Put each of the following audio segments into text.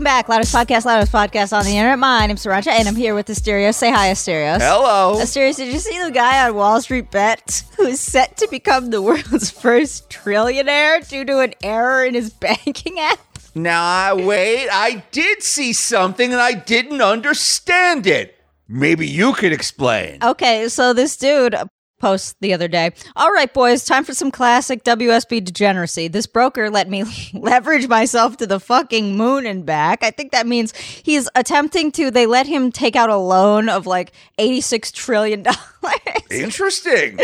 welcome back. Loudest podcast, loudest podcast on the internet. My name's Sriracha, and I'm here with Asterios. Say hi, Asterios. Hello. Asterios, did you see the guy on Wall Street Bet who is set to become the world's first trillionaire due to an error in his banking app? Now, I- wait, I did see something and I didn't understand it. Maybe you could explain. Okay, so this dude posts the other day. All right, boys, time for some classic WSB degeneracy. This broker let me leverage myself to the fucking moon and back. I think that means he's attempting to. They let him take out a loan of like eighty-six trillion dollars. Interesting.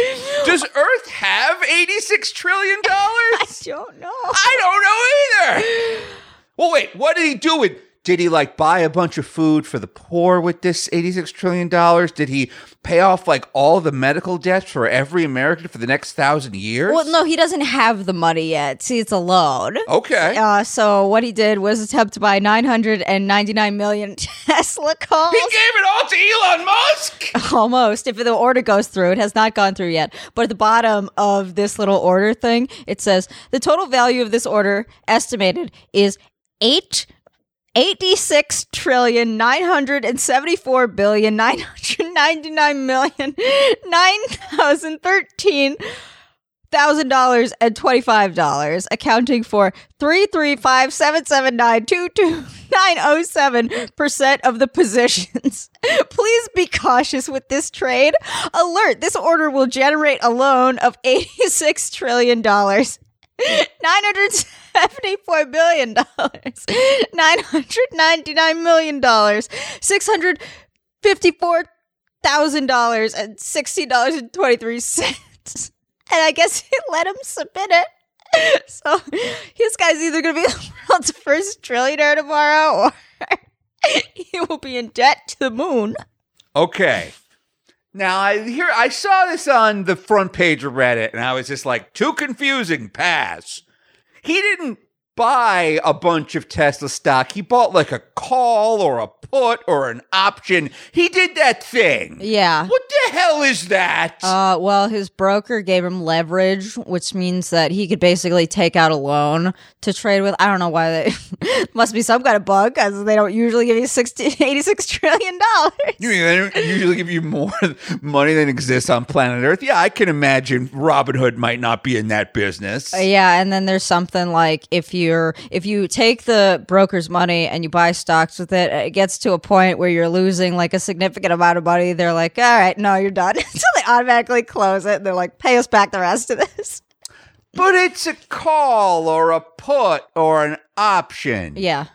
Does Earth have $86 trillion? I don't know. I don't know either. Well, wait, what did he do with did he like buy a bunch of food for the poor with this $86 trillion? Did he pay off like all the medical debts for every American for the next thousand years? Well, no, he doesn't have the money yet. See, it's a loan. Okay. Uh, so what he did was attempt to buy 999 million Tesla cars. he gave it all to Elon Musk. Almost. If the order goes through, it has not gone through yet. But at the bottom of this little order thing, it says the total value of this order estimated is eight. 86 trillion 974 billion 999 million 9013 thousand dollars and twenty five dollars, accounting for three three five seven seven nine two two nine oh seven percent of the positions. Please be cautious with this trade. Alert: This order will generate a loan of eighty six trillion dollars. Nine hundred seventy-four billion dollars, nine hundred ninety-nine million dollars, six hundred fifty-four thousand dollars, and sixteen dollars and twenty-three cents and I guess he let him submit it. So this guy's either going to be the world's first trillionaire tomorrow, or he will be in debt to the moon. Okay. Now I hear I saw this on the front page of Reddit and I was just like, too confusing, pass. He didn't buy a bunch of Tesla stock. He bought like a call or a put or an option. He did that thing. Yeah. What the hell is that? Uh, well, his broker gave him leverage, which means that he could basically take out a loan to trade with. I don't know why they must be some kind of bug because they don't usually give you 60, 86 trillion dollars. you mean they don't usually give you more money than exists on planet Earth? Yeah, I can imagine Robin Hood might not be in that business. Uh, yeah, and then there's something like if you're if you take the broker's money and you buy stocks with it, it gets to a point where you're losing like a significant amount of money. They're like, all right, no, you're done. so they automatically close it and they're like, pay us back the rest of this. But it's a call or a put or an option. Yeah.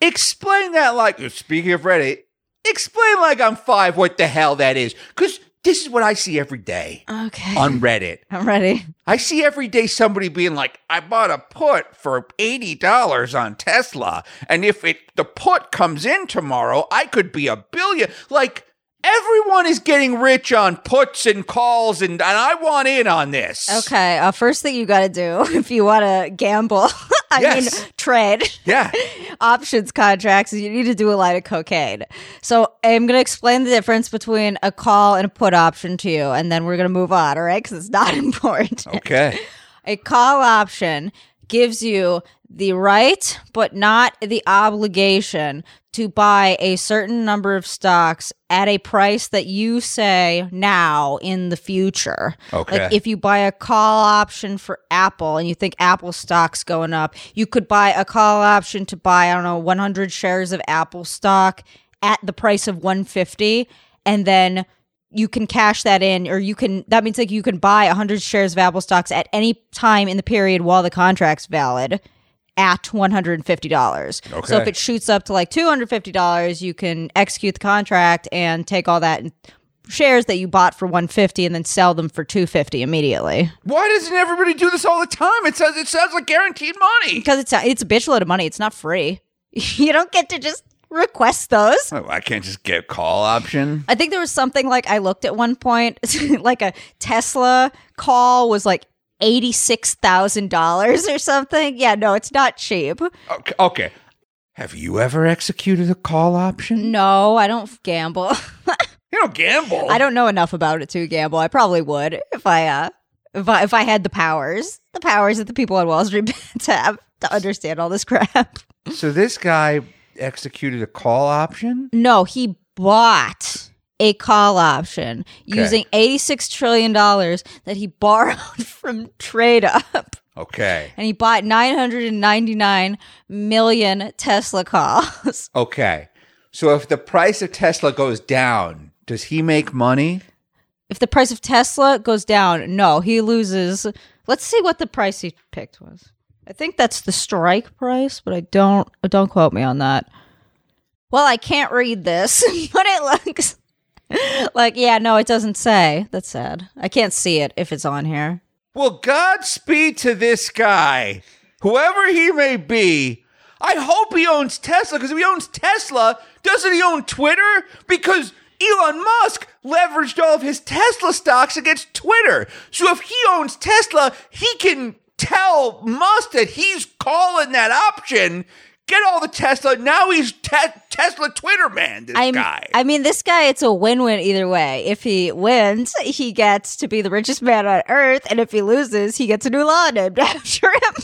Explain that like speaking of Reddit, explain like I'm five what the hell that is. Cause this is what I see every day Okay. on Reddit. I'm ready. I see every day somebody being like, I bought a put for eighty dollars on Tesla. And if it the put comes in tomorrow, I could be a billion like Everyone is getting rich on puts and calls, and, and I want in on this. Okay. Uh, first thing you got to do if you want to gamble, I Yes. mean, trade. Yeah. options contracts you need to do a line of cocaine. So I'm going to explain the difference between a call and a put option to you, and then we're going to move on, all right? Because it's not important. Okay. A call option gives you the right, but not the obligation to buy a certain number of stocks at a price that you say now in the future. Okay. Like if you buy a call option for Apple and you think Apple stock's going up, you could buy a call option to buy, I don't know, 100 shares of Apple stock at the price of 150 and then you can cash that in or you can that means like you can buy 100 shares of Apple stocks at any time in the period while the contract's valid at $150. Okay. So if it shoots up to like $250, you can execute the contract and take all that shares that you bought for 150 and then sell them for 250 immediately. Why doesn't everybody do this all the time? It says it sounds like guaranteed money. Because it's a, it's a bitch load of money. It's not free. you don't get to just request those. Oh, I can't just get call option. I think there was something like I looked at one point, like a Tesla call was like $86,000 or something. Yeah, no, it's not cheap. Okay. okay. Have you ever executed a call option? No, I don't gamble. You don't gamble. I don't know enough about it to gamble. I probably would if I uh if I if I had the powers, the powers that the people on Wall Street have to understand all this crap. So this guy executed a call option? No, he bought a call option Okay. using $86 trillion that he borrowed from Trade Up. Okay. And he bought 999 million Tesla calls. Okay. So if the price of Tesla goes down, does he make money? If the price of Tesla goes down, no, he loses. Let's see what the price he picked was. I think that's the strike price, but I don't don't quote me on that. Well, I can't read this, but it looks like yeah, no, it doesn't say. That's sad. I can't see it if it's on here. Well, Godspeed to this guy, whoever he may be. I hope he owns Tesla because if he owns Tesla, doesn't he own Twitter? Because Elon Musk leveraged all of his Tesla stocks against Twitter. So if he owns Tesla, he can tell Musk that he's calling that option. Get all the Tesla. Now he's te- Tesla Twitter man. This I'm, guy. I mean, this guy, it's a win-win either way. If he wins, he gets to be the richest man on earth, and if he loses, he gets a new law named after him.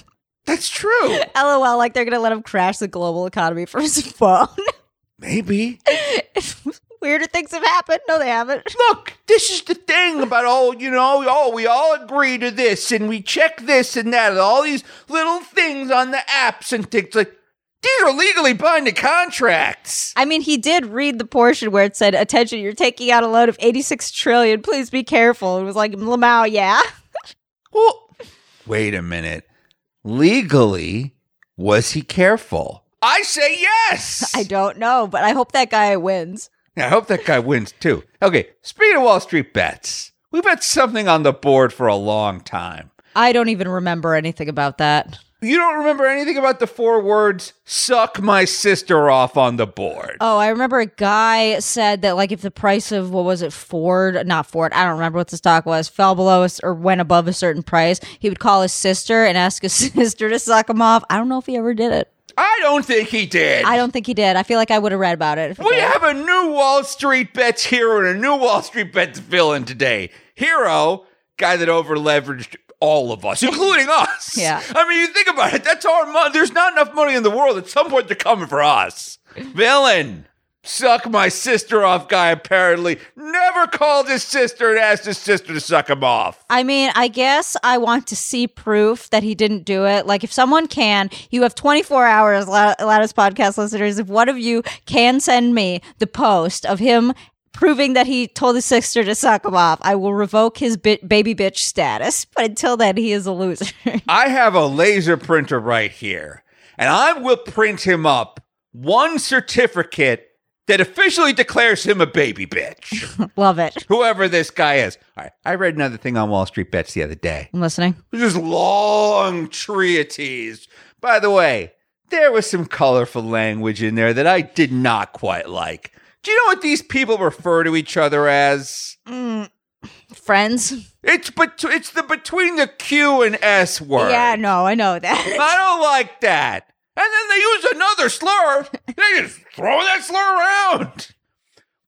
That's true. LOL, like they're gonna let him crash the global economy for his phone. Maybe. Weirder things have happened. No, they haven't. look, this is the thing about all, you know, oh, we all agree to this and we check this and that and all these little things on the apps and things like these are legally binding contracts. I mean, he did read the portion where it said, "Attention, you're taking out a loan of 86 trillion. Please be careful." It was like, "Lamau, yeah." Well, wait a minute. Legally, was he careful? I say yes. I don't know, but I hope that guy wins. I hope that guy wins too. Okay, speaking of Wall Street bets, we bet something on the board for a long time. I don't even remember anything about that. You don't remember anything about the four words "suck my sister off" on the board. Oh, I remember a guy said that like if the price of what was it Ford, not Ford, I don't remember what the stock was, fell below us or went above a certain price, he would call his sister and ask his sister to suck him off. I don't know if he ever did it. I don't think he did. I don't think he did. I feel like I would have read about it. We did. have a new Wall Street bets hero and a new Wall Street bets villain today. Hero, guy that over leveraged all of us, including us. Yeah. I mean, you think about it. That's our money. There's not enough money in the world. At some point, they're coming for us. Villain. Suck my sister off guy apparently never called his sister and asked his sister to suck him off. I mean, I guess I want to see proof that he didn't do it. Like, if someone can, you have 24 hours, Lat- Loudest podcast listeners. If one of you can send me the post of him proving that he told his sister to suck him off, I will revoke his bit- baby bitch status. But until then, he is a loser. I have a laser printer right here, and I will print him up one certificate that officially declares him a baby bitch. Love it. Whoever this guy is. All right, I read another thing on Wall Street Bets the other day. I'm listening. It was this long treatise. By the way, there was some colorful language in there that I did not quite like. Do you know what these people refer to each other as? Mm, friends? It's bet- it's the between the Q and S word. Yeah, no, I know that. I don't like that. And then they use another slur. They just throw that slur around.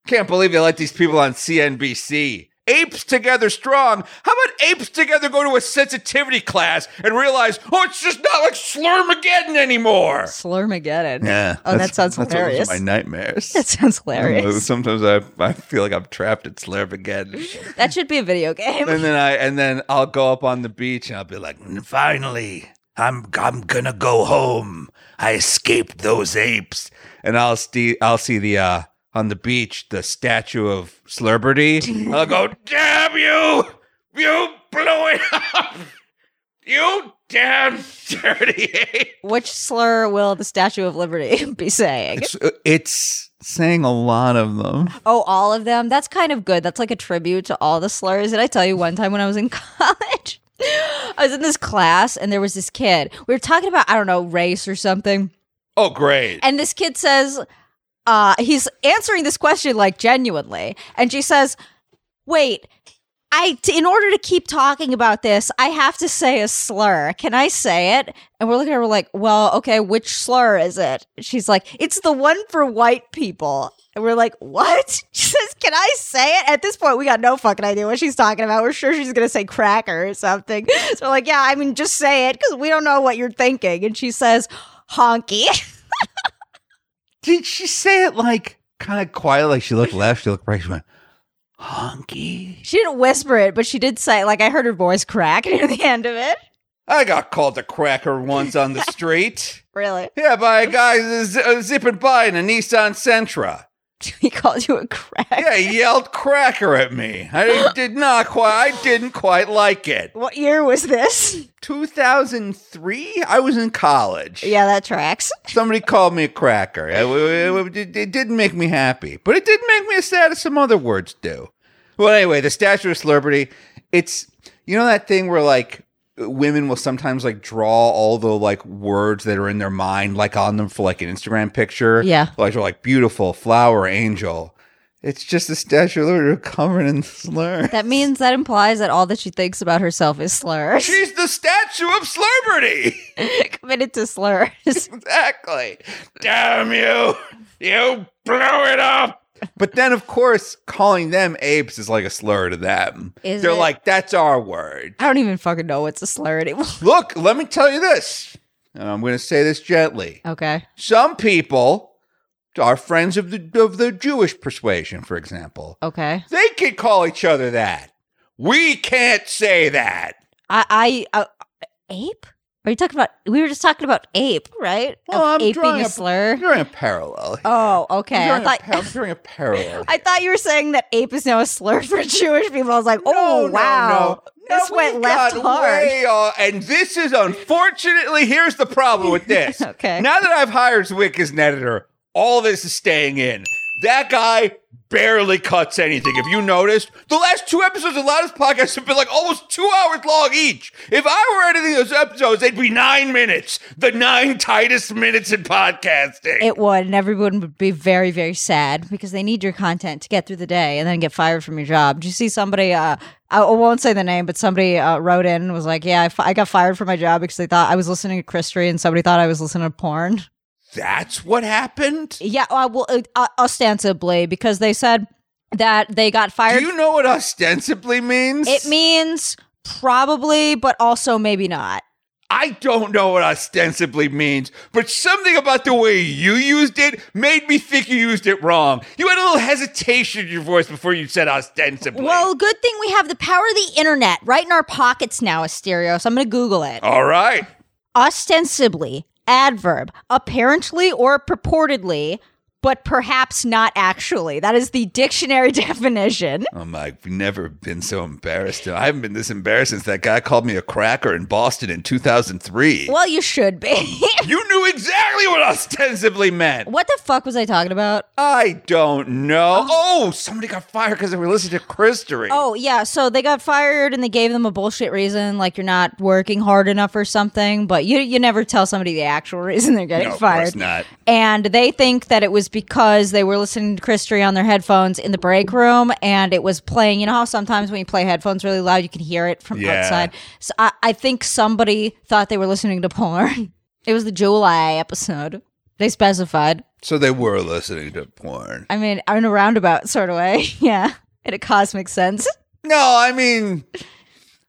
Can't believe they let these people on CNBC. Apes together strong. How about apes together go to a sensitivity class and realize, oh, it's just not like Slurmageddon anymore? Slurmageddon. Yeah. Oh, that sounds hilarious. my nightmares. That sounds hilarious. Sometimes I, I feel like I'm trapped at Slurmageddon. That should be a video game. and then I and then I'll go up on the beach and I'll be like, finally, I'm I'm gonna go home. I escaped those apes, and I'll see I'll see the uh on the beach the statue of Slurberty. I'll go, damn you, you blew it up, you damn dirty ape. Which slur will the Statue of Liberty be saying? It's uh, it's saying a lot of them. Oh, all of them? That's kind of good. That's like a tribute to all the slurs. Did I tell you one time when I was in college? I was in this class and there was this kid. We were talking about, I don't know, race or something. Oh, great. And this kid says, uh, he's answering this question like genuinely. And she says, Wait, I t- in order to keep talking about this, I have to say a slur. Can I say it? And we're looking at her like, well, okay, which slur is it? She's like, it's the one for white people. And we're like, what? She says, can I say it? At this point, we got no fucking idea what she's talking about. We're sure she's going to say cracker or something. So we're like, yeah, I mean, just say it because we don't know what you're thinking. And she says, honky. Did she say it like kind of quiet? Like she looked left, she looked right, she went, honky. She didn't whisper it, but she did say, like, I heard her voice crack near the end of it. I got called a cracker once on the street. Really? Yeah, by a guy z- zipping by in a Nissan Sentra. He called you a crack. Yeah, he yelled cracker at me. I did not quite, I didn't quite like it. What year was this? 2003? I was in college. Yeah, that tracks. Somebody called me a cracker. It, it- it- didn't make me happy, but it did make me as sad as some other words do. Well, anyway, the Statue of Celebrity, it's, you know, that thing where like women will sometimes like draw all the like words that are in their mind, like on them for like an Instagram picture. Yeah. Like, they're like beautiful, flower, angel. It's just a Statue of Liberty covered in slurs. That means that implies that all that she thinks about herself is slurs. She's the Statue of Celebrity. Committed to slurs. exactly. Damn you. You blew it up. But then, of course, calling them apes is like a slur to them. Is They're it? like, that's our word. I don't even fucking know what's a slur anymore. Look, let me tell you this. And I'm going to say this gently. Okay. Some people are friends of the of the Jewish persuasion, for example. Okay. They can call each other that. We can't say that. I, I, uh, ape? Are you talking about? We were just talking about ape, right? Well, ape being a a- slur. Oh, I'm drawing a parallel. here. Oh, okay. I'm I a, thought. I'm drawing a parallel. I thought you were saying that ape is now a slur for Jewish people. I was like, oh No, wow, no. this No, went we left hard. way off- and this is unfortunately. Here's the problem with this. Okay. Now that I've hired Zwick as an editor, all this is staying in. That guy barely cuts anything. If you noticed, the last two episodes of Loudest Podcast have been like almost two hours long each. If I were editing those episodes, they'd be nine minutes. The nine tightest minutes in podcasting. It would, and everyone would be very, very sad because they need your content to get through the day and then get fired from your job. Do you see somebody? Uh, I won't say the name, but somebody uh, wrote in and was like, "Yeah, I, I got fired from my job because they thought I was listening to Christy, and somebody thought I was listening to porn." That's what happened. Yeah, uh, well, uh, ostensibly because they said that they got Do fired. you know what ostensibly means? it means probably, but also maybe not. I don't know what ostensibly means, but something about the way you used it made me think you used it wrong. You had a little hesitation in your voice before you said ostensibly. Well, good thing we have the power of the internet right in our pockets now, Asterio. So I'm going to Google it. all right. ostensibly, adverb, apparently or purportedly, but perhaps not actually. That is the dictionary definition. Oh my, I've never been so embarrassed. I haven't been this embarrassed since that guy called me a cracker in Boston in 2003. Well, you should be. You knew exactly what ostensibly meant. what the fuck was I talking about? I don't know. Oh, oh somebody got fired because they were listening to Christery. Oh, yeah. So they got fired and they gave them a bullshit reason, like you're not working hard enough or something, but you, you never tell somebody the actual reason they're getting no, of fired. course not. And they think that it was because they were listening to Christy on their headphones in the break room and it was playing. You know how sometimes when you play headphones really loud, you can hear it from Yeah. outside? So I, I think somebody thought they were listening to porn. It was the July episode. They specified. So they were listening to porn. I mean, in a roundabout sort of way. Yeah. In a cosmic sense. No, I mean,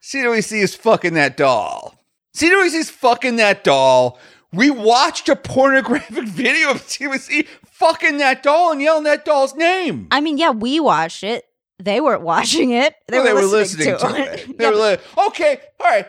CWC is fucking that doll. CWC is fucking that doll. We watched a pornographic video of CWC fucking that doll and yelling that doll's name. I mean, yeah, we watched it. They weren't watching it. They, Well, were, listening, to, it. They Yeah, were li- okay, all right.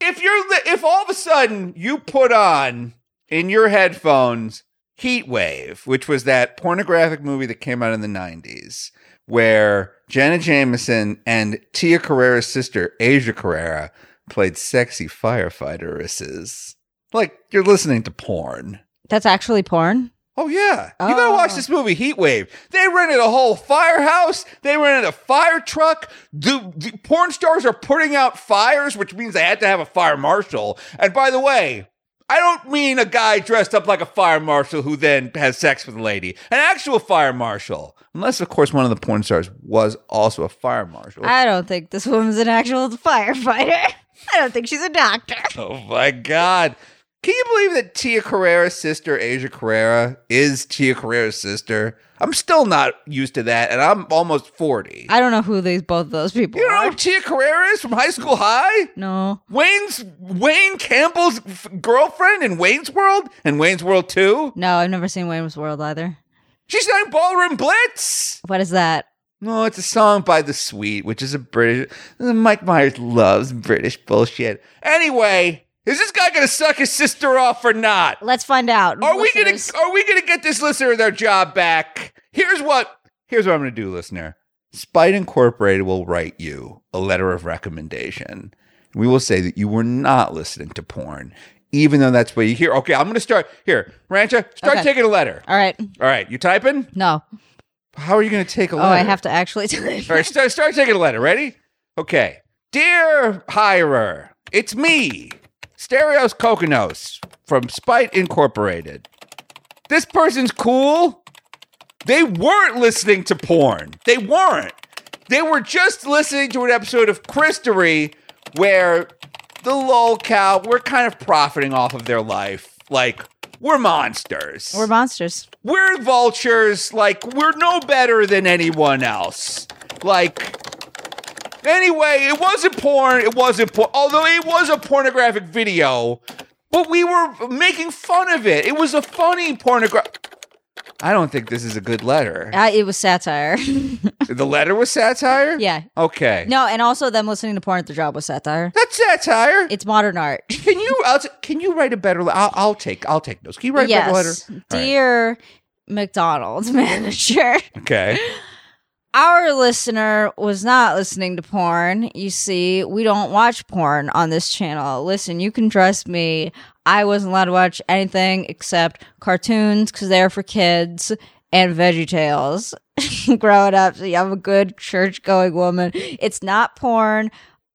If you're li- if all of a sudden you put on in your headphones Heat Wave, which was that pornographic movie that came out in the 90s where Janet Jameson and Tia Carrera's sister Asia Carrera played sexy firefighteresses. Like you're listening to porn. That's actually porn. Oh yeah, you gotta watch Oh. this movie, Heat Wave. They rented a whole firehouse. They rented a fire truck. The, the porn stars are putting out fires, which means they had to have a fire marshal. And by the way, I don't mean a guy dressed up like a fire marshal who then has sex with a lady. An actual fire marshal, unless of course one of the porn stars was also a fire marshal. I don't think this woman's an actual firefighter. I don't think she's a doctor. oh my god. Can you believe that Tia Carrera's sister, Asia Carrera, is Tia Carrera's sister? I'm still not used to that, and I'm almost 40. I don't know who these both of those people you know are. who Tia Carrera is from High School High? No. Wayne's Wayne Campbell's f- girlfriend in Wayne's World and Wayne's World 2. No, I've never seen Wayne's World either. She sang Ballroom Blitz. What is that? No, it's a song by The Sweet, which is a British. Mike Myers loves British bullshit. Anyway, is this guy gonna suck his sister off or not? Let's find out. Are we gonna Are we gonna get this listener their job back? Here's what. Here's what I'm gonna do, listener. Spite Incorporated will write you a letter of recommendation. We will say that you were not listening to porn, even though that's what you hear. Okay, I'm gonna start here. Rancha, start Okay. taking a letter. All right. All right, you typing? No. How are you gonna take a letter? Oh. I have to actually type. All right, start, start taking a letter. Ready? Okay. Dear hirer, it's me, Stereos Kokkinos from Spite Incorporated. This person's cool. They weren't listening to porn. They weren't. They were just listening to an episode of Christery where the lolcow, we're kind of profiting off of their life. Like, we're monsters. We're monsters. We're vultures. Like, we're no better than anyone else. Like, anyway, it wasn't porn. It wasn't porn. Although it was a pornographic video, but we were making fun of it. It was a funny pornographic. I don't think this is a good letter. Uh, it was satire. The letter was satire? yeah. Okay. No, and also them listening to porn at the job was satire. That's satire. It's modern art. can you I'll t- can you write a better letter? I'll, I'll take I'll take those. Can you write a better letter? yes. All right. Dear McDonald's manager. Okay. Our listener was not listening to porn. You see, we don't watch porn on this channel. Listen, you can trust me. I wasn't allowed to watch anything except cartoons because they're for kids and Veggie Tales growing up. So I'm a good church going woman. It's not porn.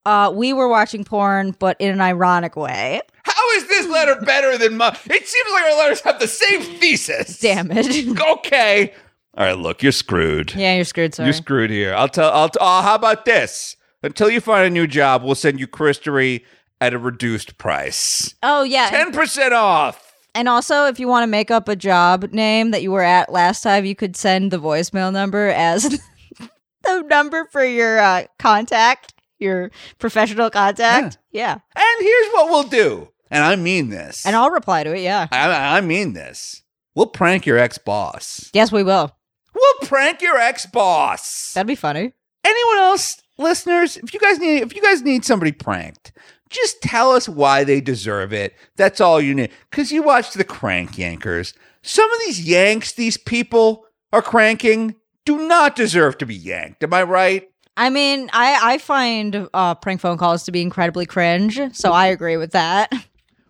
Uh, we were watching porn, but in an ironic way. How is this letter better than my? It seems like our letters have the same thesis. Damn it. Okay. All right. Look, you're screwed. yeah, you're screwed, sorry. You're screwed here. I'll tell. I'll. T- oh, how about this? Until you find a new job, we'll send you Christery at a reduced price. oh, yeah. Ten percent off. And also, if you want to make up a job name that you were at last time, you could send the voicemail number as the number for your uh, contact, your professional contact. Yeah. And here's what we'll do. And I mean this. And I'll reply to it. Yeah. I, I mean this. We'll prank your ex boss. Yes, we will. We'll prank your ex boss. That'd be funny. anyone else listeners if you guys need if you guys need somebody pranked just tell us why they deserve it that's all you need because you watch the crank yankers some of these yanks these people are cranking do not deserve to be yanked am i right I mean, I, I find uh, prank phone calls to be incredibly cringe. So I agree with that.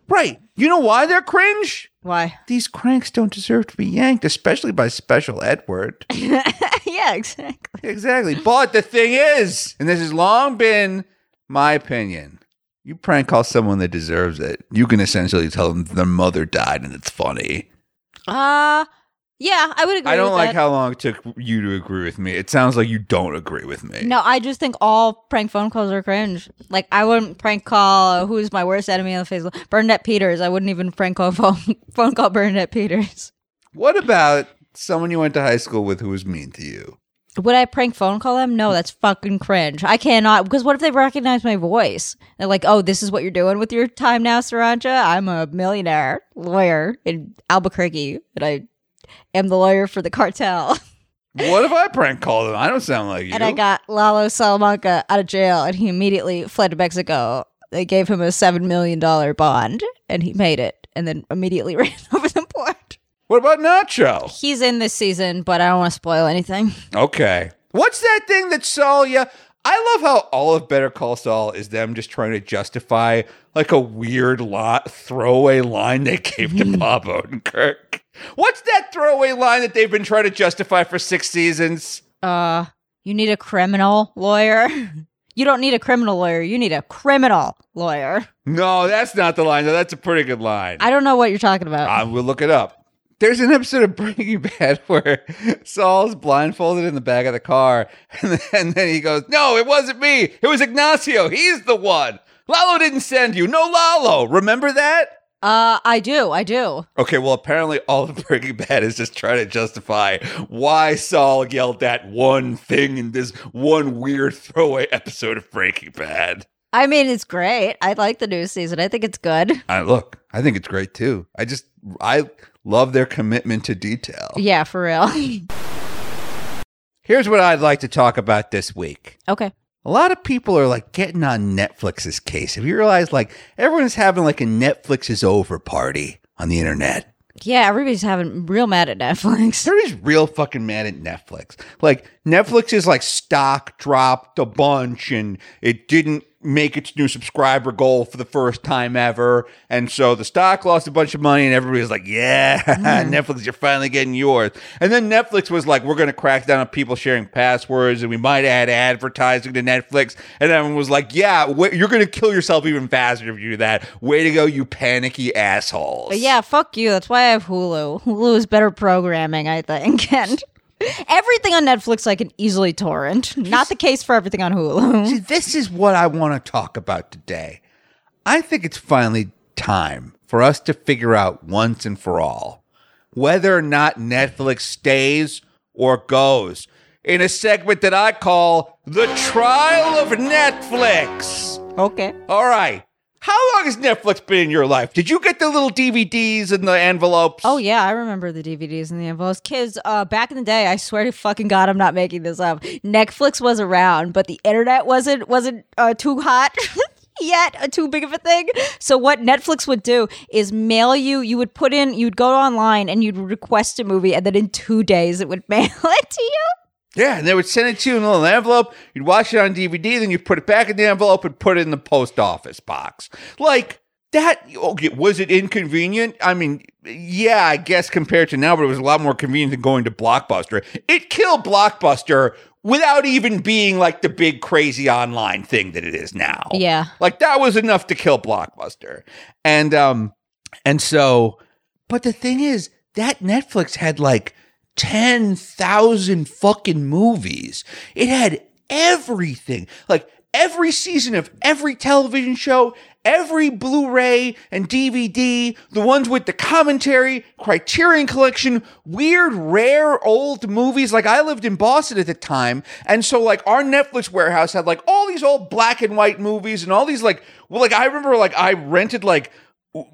right you know why they're cringe Why? these cranks don't deserve to be yanked especially by special edward yeah, exactly. exactly but the thing is and this has long been my opinion you prank call someone that deserves it you can essentially tell them their mother died and it's funny Uh, yeah, I would agree i don't like that. how long it took you to agree with me it sounds like you don't agree with me No, I just think all prank phone calls are cringe. Like I wouldn't prank call uh, who's my worst enemy on the face. Bernadette Peters. I wouldn't even prank call phone, phone call Bernadette Peters. what about someone you went to high school with who was mean to you Would I prank phone call them? No, that's fucking cringe. I cannot because what if they recognize my voice? They're like, "Oh, this is what you're doing with your time now, Sriracha. I'm a millionaire lawyer in Albuquerque, and I am the lawyer for the cartel." what if i prank call them i don't sound like you And I got Lalo Salamanca out of jail, and he immediately fled to Mexico. They gave him a seven million dollar bond, and he made it, and then immediately ran over the port. what about nacho He's in this season, but I don't want to spoil anything. Okay. What's that thing that Saul? Yeah, I love how all of Better Call Saul is them just trying to justify like a weird lot throwaway line they gave to mm-hmm. Bob Odenkirk. What's that throwaway line that they've been trying to justify for six seasons? Uh, you need a criminal lawyer. You don't need a criminal lawyer. You need a criminal lawyer. No, that's not the line. That's a pretty good line. I don't know what you're talking about. I will look it up. There's an episode of Breaking Bad where Saul's blindfolded in the back of the car, and then, and then he goes, "No, it wasn't me. It was Ignacio. He's the one. Lalo didn't send you. No, Lalo. Remember that? Uh, I do. I do. Okay, well, apparently all of Breaking Bad is just trying to justify why Saul yelled that one thing in this one weird throwaway episode of Breaking Bad. I mean, it's great. I like the new season. I think it's good. I look, I think it's great too. I just, I love their commitment to detail. Yeah, for real. Here's what I'd like to talk about this week. okay. A lot of people are like getting on Netflix's case. Have you realized like everyone's having like a Netflix is over party on the internet? Yeah, everybody's having real mad at Netflix. Everybody's real fucking mad at Netflix. Like Netflix is like stock dropped a bunch and it didn't make its new subscriber goal for the first time ever. And so the stock lost a bunch of money and everybody was like, yeah, Netflix, you're finally getting yours. And then Netflix was like, we're going to crack down on people sharing passwords and we might add advertising to Netflix. And everyone was like, yeah, wh- you're going to kill yourself even faster if you do that. Way to go, you panicky assholes. But yeah, fuck you. That's why I have Hulu. Hulu is better programming, I think. And everything on Netflix I can easily torrent. Not the case for everything on Hulu. See, this is what I want to talk about today. I think it's finally time for us to figure out once and for all whether or not Netflix stays or goes in a segment that I call The Trial of Netflix. Okay. All right. How long has Netflix been in your life? Did you get the little DVDs and the envelopes? Oh yeah, I remember the DVDs and the envelopes. Kids, uh, back in the day, I swear to fucking god, I'm not making this up. Netflix was around, but the internet wasn't wasn't uh, too hot. Yet uh, too big of a thing. So what Netflix would do is mail you. You would put in. You'd go online and you'd request a movie, and then in two days it would mail it to you. Yeah, and they would send it to you in a little envelope. You'd watch it on DVD, then you put it back in the envelope and put it in the post office box. Like that. Okay, was it inconvenient? I mean, yeah, I guess compared to now, but it was a lot more convenient than going to Blockbuster. It killed Blockbuster without even being like the big crazy online thing that it is now. Yeah. Like that was enough to kill Blockbuster. And um and so but the thing is that Netflix had like 10,000 fucking movies. It had everything. Like every season of every television show, every Blu-ray and DVD, the ones with the commentary, Criterion collection, weird, rare old movies. Like I lived in Boston at the time, and so like our Netflix warehouse had like all these old black and white movies and all these like well, like I remember like I rented like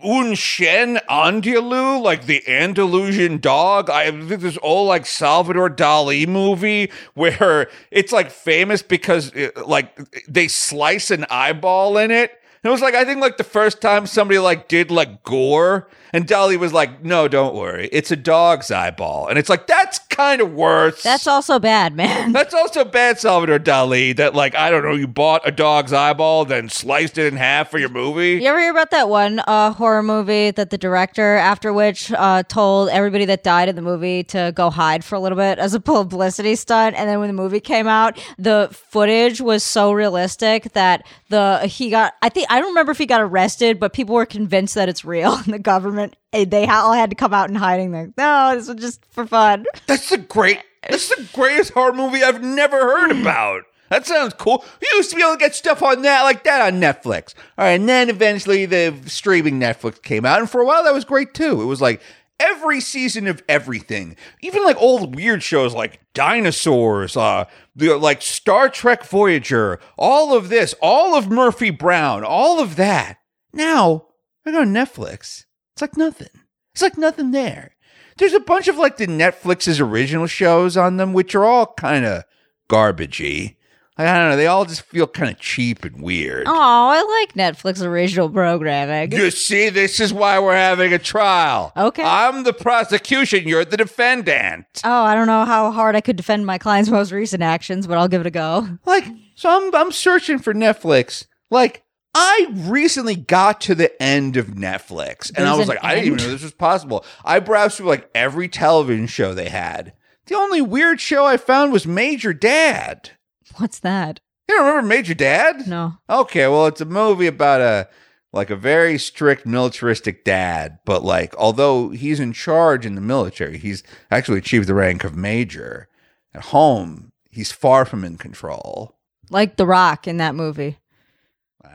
Un Chien Andalou, like the Andalusian dog. I this old like Salvador Dali movie where it's like famous because it, like they slice an eyeball in it. And it was like I think like the first time somebody like did like gore, and Dali was like, "No, don't worry, it's a dog's eyeball," and it's like that's kind of worse. That's also bad, man. That's also bad, Salvador Dali. That like I don't know, you bought a dog's eyeball, then sliced it in half for your movie. You ever hear about that one uh, horror movie that the director, after which, uh, told everybody that died in the movie to go hide for a little bit as a publicity stunt, and then when the movie came out, the footage was so realistic that the he got. I think I don't remember if he got arrested, but people were convinced that it's real, and the government eh, they all had to come out in hiding. Like, no, this was just for fun. That's the great. That's the greatest horror movie I've never heard about. That sounds cool. You used to be able to get stuff on that like that on Netflix. All right, and then eventually the streaming Netflix came out, and for a while that was great too. It was like every season of everything, even like old weird shows like dinosaurs, uh, the like Star Trek Voyager, all of this, all of Murphy Brown, all of that. Now I go Netflix. It's like nothing. It's like nothing there. There's a bunch of like the Netflix's original shows on them, which are all kind of garbagey. Like, I don't know. They all just feel kind of cheap and weird. Oh, I like Netflix original programming. You see, this is why we're having a trial. Okay. I'm the prosecution. You're the defendant. Oh, I don't know how hard I could defend my client's most recent actions, but I'll give it a go. Like, so I'm I'm searching for Netflix. Like, I recently got to the end of Netflix, and I was like, I didn't even know this was possible. I browsed through like every television show they had. The only weird show I found was Major Dad. What's that? You don't remember Major Dad? No. Okay, well, it's a movie about a like a very strict militaristic dad, but like although he's in charge in the military, he's actually achieved the rank of major. At home, he's far from in control. Like The Rock in that movie.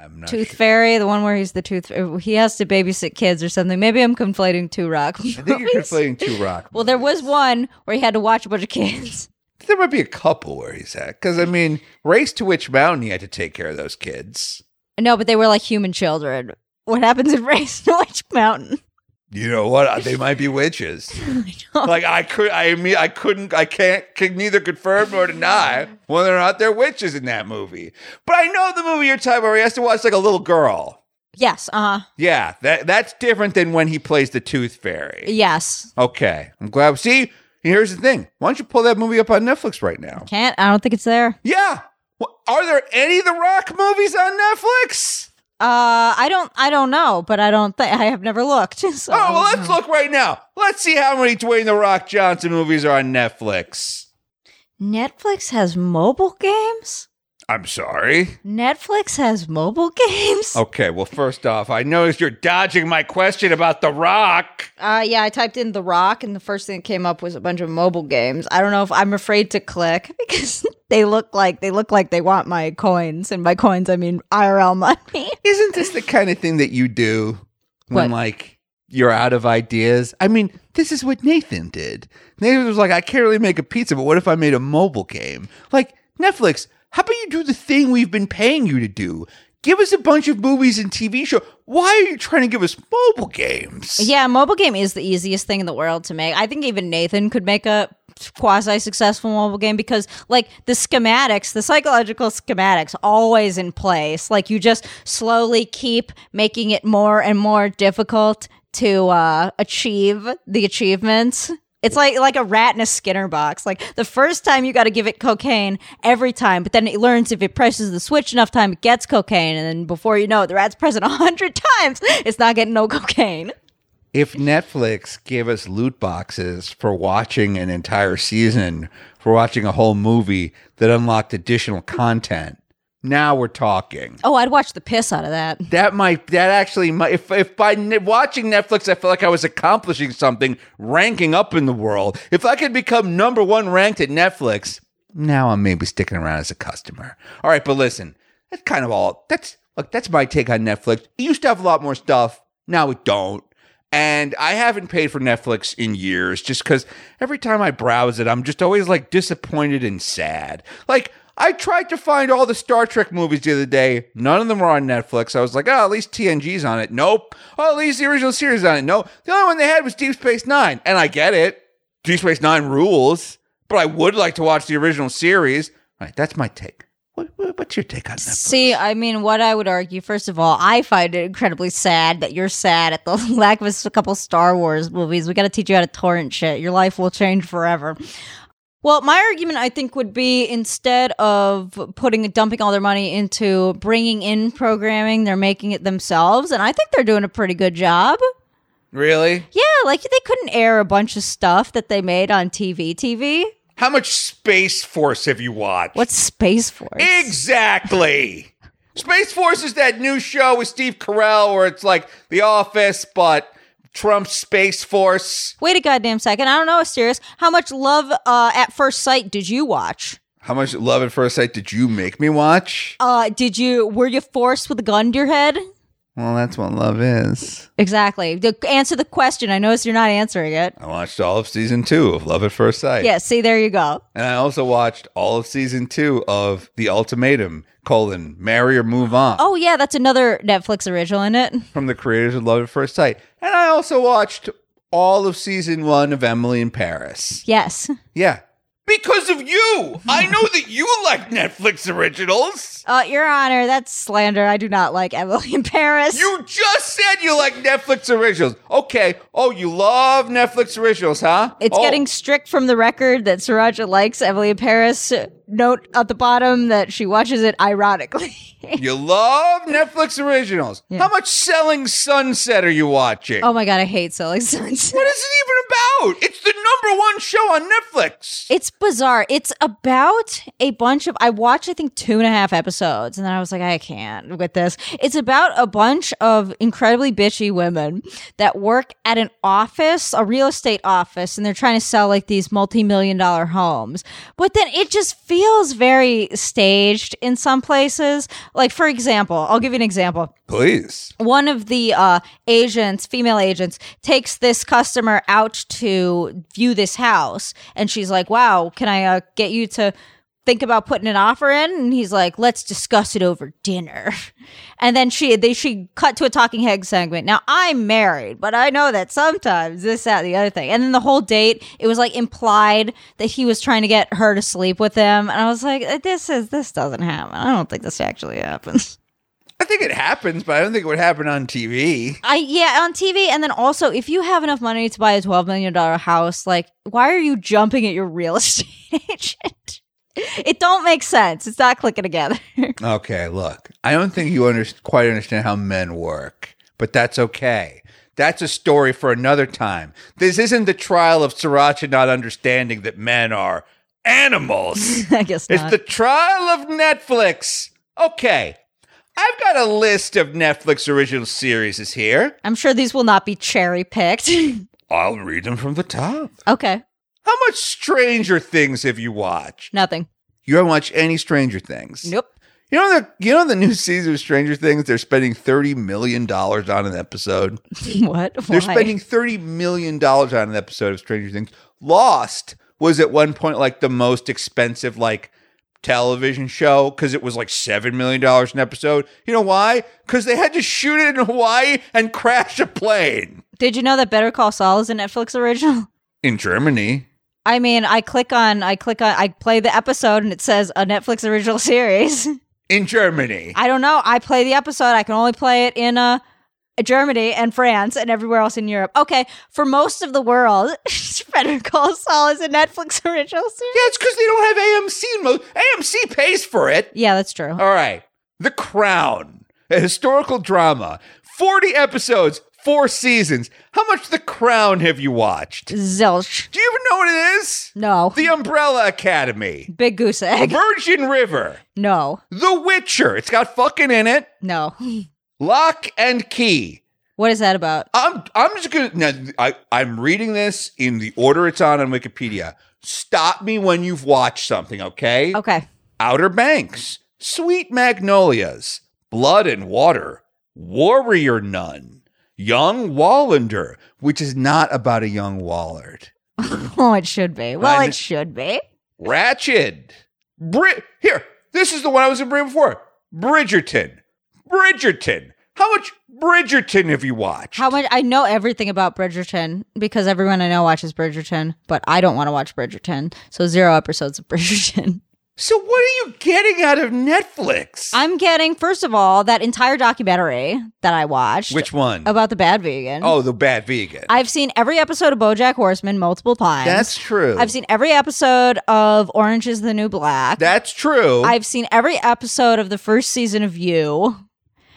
I'm not Tooth sure. Fairy, the one where he's the tooth. Uh, he has to babysit kids or something. Maybe I'm conflating two rock. I think you're conflating two rock. Well, there was one where he had to watch a bunch of kids. There might be a couple where he's at. Because, I mean, Race to Witch Mountain, he had to take care of those kids. No, but they were like human children. What happens in Race to Witch Mountain? You know what? They might be witches. like I could, I mean, I couldn't, I can't, can neither confirm nor deny whether or not they're witches in that movie. But I know the movie you're talking about. Where he has to watch like a little girl. Yes. Uh huh. Yeah, that that's different than when he plays the Tooth Fairy. Yes. Okay, I'm glad. See, here's the thing. Why don't you pull that movie up on Netflix right now? Can't. I don't think it's there. Yeah. Well, are there any of The Rock movies on Netflix? Uh, I don't. I don't know, but I don't think I have never looked. So. Oh, well, let's look right now. Let's see how many Dwayne The Rock Johnson movies are on Netflix. Netflix has mobile games. I'm sorry. Netflix has mobile games. Okay, well, first off, I noticed you're dodging my question about The Rock. Uh, yeah, I typed in The Rock, and the first thing that came up was a bunch of mobile games. I don't know if I'm afraid to click because they look like they look like they want my coins, and by coins I mean IRL money. Isn't this the kind of thing that you do when, What? like, you're out of ideas? I mean, this is what Nathan did. Nathan was like, I can't really make a pizza, but what if I made a mobile game? Like, Netflix, how about you do the thing we've been paying you to do? Give us a bunch of movies and TV show. Why are you trying to give us mobile games? Yeah, mobile game is the easiest thing in the world to make. I think even Nathan could make a quasi successful mobile game because like the schematics, the psychological schematics always in place. Like you just slowly keep making it more and more difficult to uh achieve the achievements. It's like like a rat in a Skinner box. Like the first time you got to give it cocaine every time, but then it learns if it presses the switch enough time, it gets cocaine, and then before you know it, the rat's present a hundred times, it's not getting no cocaine. if Netflix gave us loot boxes for watching an entire season, for watching a whole movie that unlocked additional content, now we're talking. Oh, I'd watch the piss out of that. That might, that actually might, if, if by ne- watching Netflix, I felt like I was accomplishing something, ranking up in the world, if I could become number one ranked at Netflix, now I'm maybe sticking around as a customer. All right, but listen, that's kind of all, that's, look, that's my take on Netflix. It used to have a lot more stuff. Now it don't. And I haven't paid for Netflix in years just because every time I browse it, I'm just always like disappointed and sad. Like, I tried to find all the Star Trek movies the other day. None of them were on Netflix. I was like, oh, at least TNG's on it. Nope. Oh, at least the original series on it. No. The only one they had was Deep Space Nine. And I get it. Deep Space Nine rules. But I would like to watch the original series. All right, that's my take. What, what- what's your take on Netflix? See, I mean, what I would argue, first of all, I find it incredibly sad that you're sad at the lack of a couple Star Wars movies. We got to teach you how to torrent shit. Your life will change forever. Well, my argument, I think, would be instead of putting dumping all their money into bringing in programming, they're making it themselves, and I think they're doing a pretty good job. Really? Yeah, like they couldn't air a bunch of stuff that they made on TV. TV. How much Space Force have you watched? What's Space Force? Exactly. Space Force is that new show with Steve Carell where it's like The Office, but Trump's Space Force. Wait a goddamn second. I don't know, Asterios. How much Love uh, at First Sight did you watch? How much Love at First Sight did you make me watch? Uh, did you were you forced with a gun to your head? Well, that's what love is. Exactly. The, answer the question. I notice you're not answering it. I watched all of season two of Love at First Sight. Yeah. See, there you go. And I also watched all of season two of The Ultimatum, colon, marry or move on, Oh yeah, that's another Netflix original, isn't it? from the creators of Love at First Sight. And I also watched all of season one of Emily in Paris. Yes. Yeah. Because of you. I know that you like Netflix originals. Uh, Your Honor, that's slander. I do not like Emily in Paris. You just said you like Netflix originals. Okay. Oh, you love Netflix originals, huh? it's Oh, getting strict from the record that Sriracha likes Emily in Paris. Note at the bottom that she watches it ironically. You love Netflix originals. How much Selling Sunset are you watching? oh my god, I hate Selling Sunset. What is it even about? It's the number one show on Netflix. It's bizarre. It's about a bunch of. I watched, I think, two and a half episodes, and then I was like, I can't with this. It's about a bunch of incredibly bitchy women that work at an office, a real estate office, and they're trying to sell like these multi million dollar homes. But then it just feels very staged in some places. Like, for example, I'll give you an example Please. one of the uh, agents, female agents, takes this customer out to view this house, and she's like, "Wow, can I uh, get you to think about putting an offer in?" And he's like, "Let's discuss it over dinner." And then she they she cut to a talking head segment. Now I'm married, but I know that sometimes this, that, the other thing. And then the whole date, it was like implied that he was trying to get her to sleep with him, and I was like, uh, "This is this doesn't happen. I don't think this actually happens." I think it happens, but I don't think it would happen on TV. I yeah, on TV and then also if you have enough money to buy a 12 million dollar house, like why are you jumping at your real estate agent? It don't make sense. It's not clicking together. Okay, look, I don't think you under- quite understand how men work, but that's okay. That's a story for another time. This isn't the trial of Sriracha not understanding that men are animals. I guess not. It's the trial of Netflix. Okay. I've got a list of Netflix original series here. I'm sure these will not be cherry picked. I'll read them from the top. okay. How much Stranger Things have you watched? Nothing. You haven't watched any Stranger Things. Nope. You know the you know the new season of Stranger Things. They're spending thirty million dollars on an episode. what? They're spending thirty million dollars on an episode of Stranger Things. Lost was at one point like the most expensive like television show because it was like seven million dollars an episode. You know why? Because they had to shoot it in Hawaii and crash a plane Did you know that Better Call Saul is a Netflix original? in Germany. I mean, I click on I click on I play the episode and it says a Netflix original series. In Germany, I don't know. I play the episode. I can only play it in uh, Germany and France and everywhere else in Europe. Okay, for most of the world, Better Call Saul is a Netflix original series. yeah, it's because they don't have AMC. In most AMC pays for it. Yeah, that's true. All right. The Crown, a historical drama, 40 episodes, four seasons. How much The Crown have you watched? Zilch. Do you even know what it is? No. The Umbrella Academy, Big Goose Egg. Virgin River, No. The Witcher. It's got fucking in it. No. Lock and Key. What is that about? I'm I'm just gonna now I, I'm reading this in the order it's on on Wikipedia. Stop me when you've watched something, okay? Okay. Outer Banks, Sweet Magnolias, Blood and Water, Warrior Nun, Young Wallander, which is not about a young Wallard. Oh, it should be. Well, it should be. Ratched. Bri- Here, this is the one I was in bring before. Bridgerton. Bridgerton. How much Bridgerton have you watched? How much? I know everything about Bridgerton because everyone I know watches Bridgerton, but I don't want to watch Bridgerton. So zero episodes of Bridgerton. so what are you getting out of Netflix? I'm getting first of all that entire documentary that I watched. Which one? about the bad vegan. oh, the bad vegan. I've seen every episode of BoJack Horseman multiple times. That's true. I've seen every episode of Orange is the New Black. That's true. I've seen every episode of the first season of You.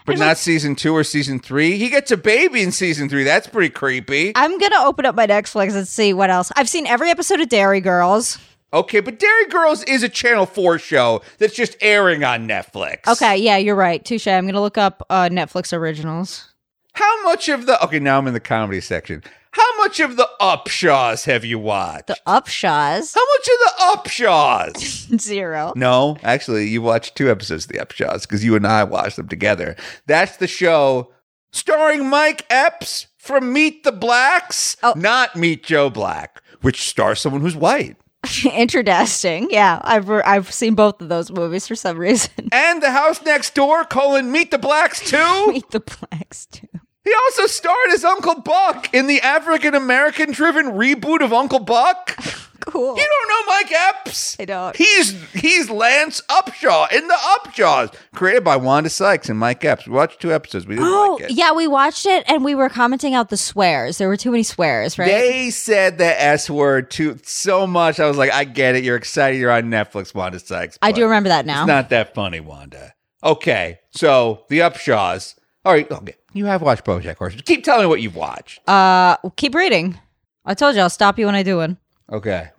but not season two or season three. He gets a baby in season three. That's pretty creepy. I'm gonna open up my Netflix and see what else. I've seen every episode of Derry Girls. Okay, but Derry Girls is a Channel 4 show that's just airing on Netflix. Okay, yeah, you're right. Touche. I'm gonna look up uh, Netflix originals. How much of the. Okay, now I'm in the comedy section. How much of the Upshaws have you watched? The Upshaws. How much of the Upshaws? Zero. no, actually, you watched two episodes of the Upshaws because you and I watched them together. That's the show starring Mike Epps from Meet the Blacks, Oh. not Meet Joe Black, which stars someone who's white. Interesting. Yeah, I've re- I've seen both of those movies for some reason. And the house next door, colon, Meet the Blacks too. Meet the Blacks too. He also starred as Uncle Buck in the African American driven reboot of Uncle Buck. Cool. You don't know Mike Epps? I don't. He's he's Lance Upshaw in the Upshaws, created by Wanda Sykes and Mike Epps. We watched two episodes. We didn't Oh, like it. yeah, we watched it and we were commenting out the swears. There were too many swears, right? They said the S word too so much. I was like, I get it. You're excited. You're on Netflix, Wanda Sykes. I do remember that now. It's not that funny, Wanda. Okay, so the Upshaws. All right, okay. You have watched BoJack Horseman. Keep telling me what you've watched. uh, keep reading. I told you I'll stop you when I do one. Okay.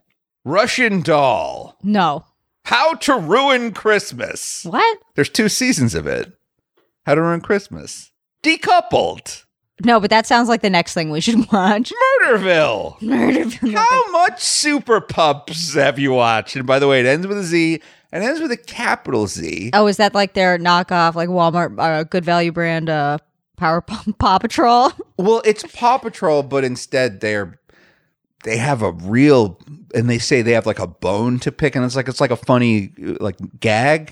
Russian Doll. No. How to Ruin Christmas. What? There's two seasons of it. How to Ruin Christmas. Decoupled. No, but that sounds like the next thing we should watch. Murderville. Murderville. How much Super PupZ have you watched? And by the way, it ends with a Z and ends with a capital Z. Oh, is that like their knockoff, like Walmart uh, Good Value brand uh, Power Paw Patrol? Well, it's Paw Patrol, but instead they're they have a real and they say they have like a bone to pick, and it's like it's like a funny like gag.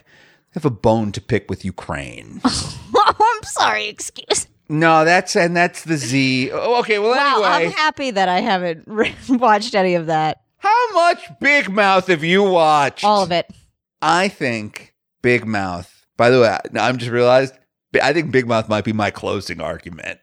They have a bone to pick with Ukraine. I'm sorry, excuse. no, that's and that's the Z. Oh, Okay, well Wow, I'm happy that I haven't re- watched any of that. how much Big Mouth have you watched? All of it. I think Big Mouth. By the way, I- I'm just realized. I think Big Mouth might be my closing argument.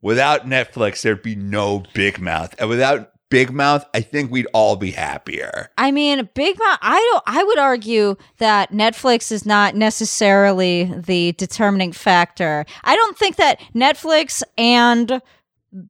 Without Netflix, there'd be no Big Mouth, and without Big Mouth, I think we'd all be happier. I mean, Big Mouth. I don't. I would argue that Netflix is not necessarily the determining factor. I don't think that Netflix and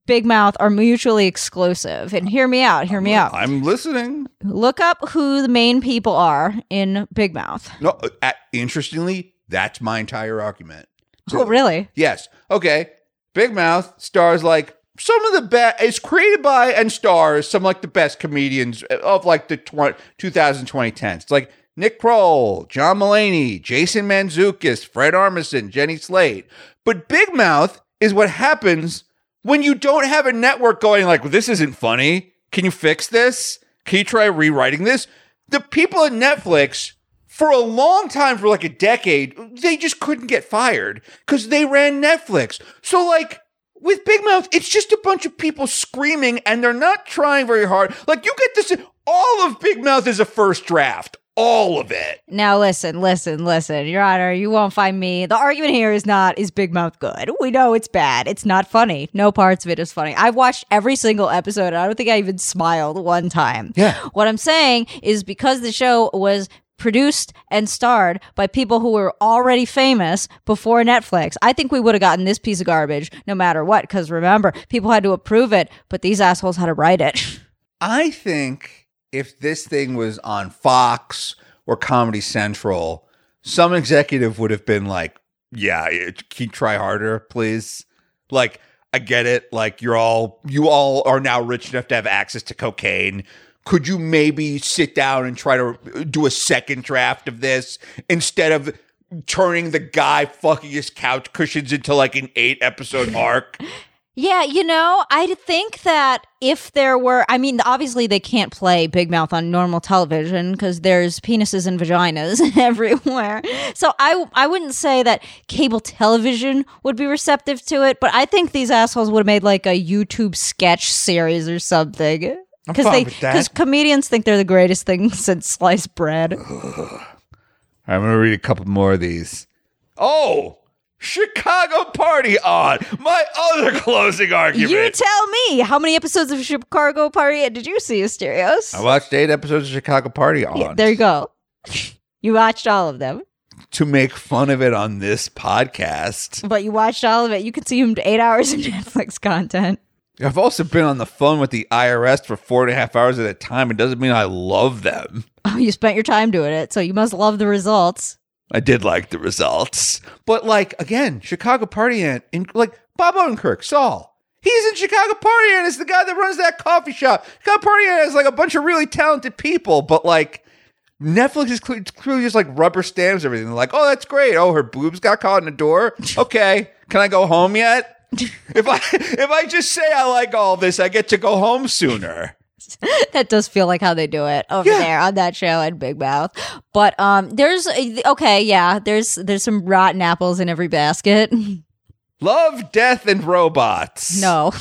Big Mouth are mutually exclusive. And hear me out. Hear me out. I'm listening. Look up who the main people are in Big Mouth. No, uh, interestingly, that's my entire argument. Oh, really? Yes. Okay. Big Mouth stars like some of the best. It's created by and stars some like the best comedians of like the 20, 2020 10s. It's like Nick Kroll, John Mulaney, Jason Mantzoukas, Fred Armisen, Jenny Slate. But Big Mouth is what happens when you don't have a network going like, this isn't funny. Can you fix this? Can you try rewriting this? The people at Netflix for a long time, for like a decade, they just couldn't get fired because they ran Netflix. So, like, with Big Mouth, it's just a bunch of people screaming and they're not trying very hard. Like, you get this, all of Big Mouth is a first draft. All of it. Now listen, listen, listen, Your Honor. You won't find me. The argument here is not is Big Mouth good. We know it's bad. It's not funny. No parts of it is funny. I've watched every single episode. And I don't think I even smiled one time. Yeah. What I'm saying is because the show was produced and starred by people who were already famous before Netflix. I think we would have gotten this piece of garbage no matter what. Because remember, people had to approve it, but these assholes had to write it. I think if this thing was on Fox or Comedy Central, some executive would have been like, "Yeah, can you try harder, please?" Like, I get it. Like, you're all you all are now rich enough to have access to cocaine. Could you maybe sit down and try to uh, do a second draft of this instead of turning the guy fucking his couch cushions into like an eight episode arc? Yeah, you know, I think that if there were, I mean, obviously they can't play Big Mouth on normal television because there's penises and vaginas everywhere. So I, I wouldn't say that cable television would be receptive to it, but I think these assholes would have made like a YouTube sketch series or something. Because they, because comedians think they're the greatest thing since sliced bread. I'm going to read a couple more of these. Oh, Chicago Party Aunt. My other closing argument. You tell me, how many episodes of Chicago Party did you see, Asterios? I watched eight episodes of Chicago Party Aunt Yeah, there you go. you watched all of them. to make fun of it on this podcast. But you watched all of it. You consumed eight hours of Netflix content. I've also been on the phone with the IRS for four and a half hours at a time. It doesn't mean I love them. Oh, you spent your time doing it, so you must love the results. I did like the results. But like again, Chicago Party Aunt in like Bob Odenkirk, Saul. He's in Chicago Party Aunt is the guy that runs that coffee shop. Chicago Party Aunt is like a bunch of really talented people, but like Netflix is cle- clearly just like rubber stamps everything. They're like, oh, that's great. Oh, her boobs got caught in the door. Okay, can I go home yet? if I if I just say I like all this, I get to go home sooner. That does feel like how they do it over Yeah. there on that show at Big Mouth. But um, there's okay, yeah, there's there's some rotten apples in every basket. Love, death, and robots. No,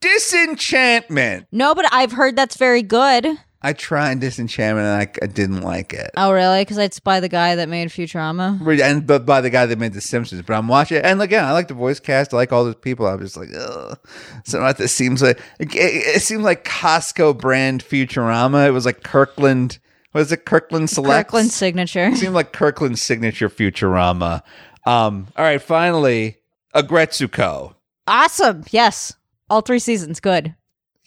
Disenchantment. no, but I've heard that's very good. I tried Disenchantment and I, I didn't like it. Oh, really? Because it's by the guy that made Futurama. and but by the guy that made The Simpsons. But I'm watching it, and again, I like the voice cast. I like all those people. I'm just like, ugh. So this seems like it, it seemed like Costco brand Futurama. It was like Kirkland. Was it Kirkland Select? Kirkland signature. It seemed like Kirkland's signature Futurama. Um, all right, finally, Aggretsuko. Awesome. Yes, all three seasons. Good.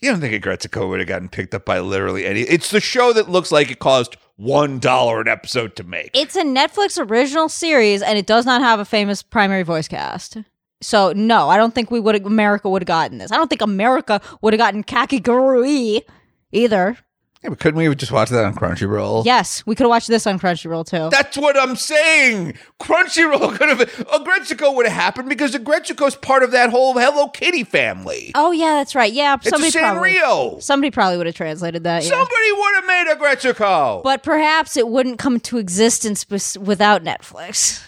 You don't think a Aggretsuko would have gotten picked up by literally any? It's the show that looks like it cost one dollar an episode to make. It's a Netflix original series, and it does not have a famous primary voice cast. So no, I don't think we would America would have gotten this. I don't think America would have gotten Kakegurui either. Yeah, but couldn't we have just watched that on Crunchyroll? Yes, we could have watched this on Crunchyroll too. That's what I'm saying. Crunchyroll could have Aggretsuko would have happened because Aggretsuko's part of that whole Hello Kitty family. oh yeah, that's right. Yeah, it's somebody probably Sanrio. somebody probably would have translated that. yeah. Somebody would have made Aggretsuko. But perhaps it wouldn't come to existence without Netflix.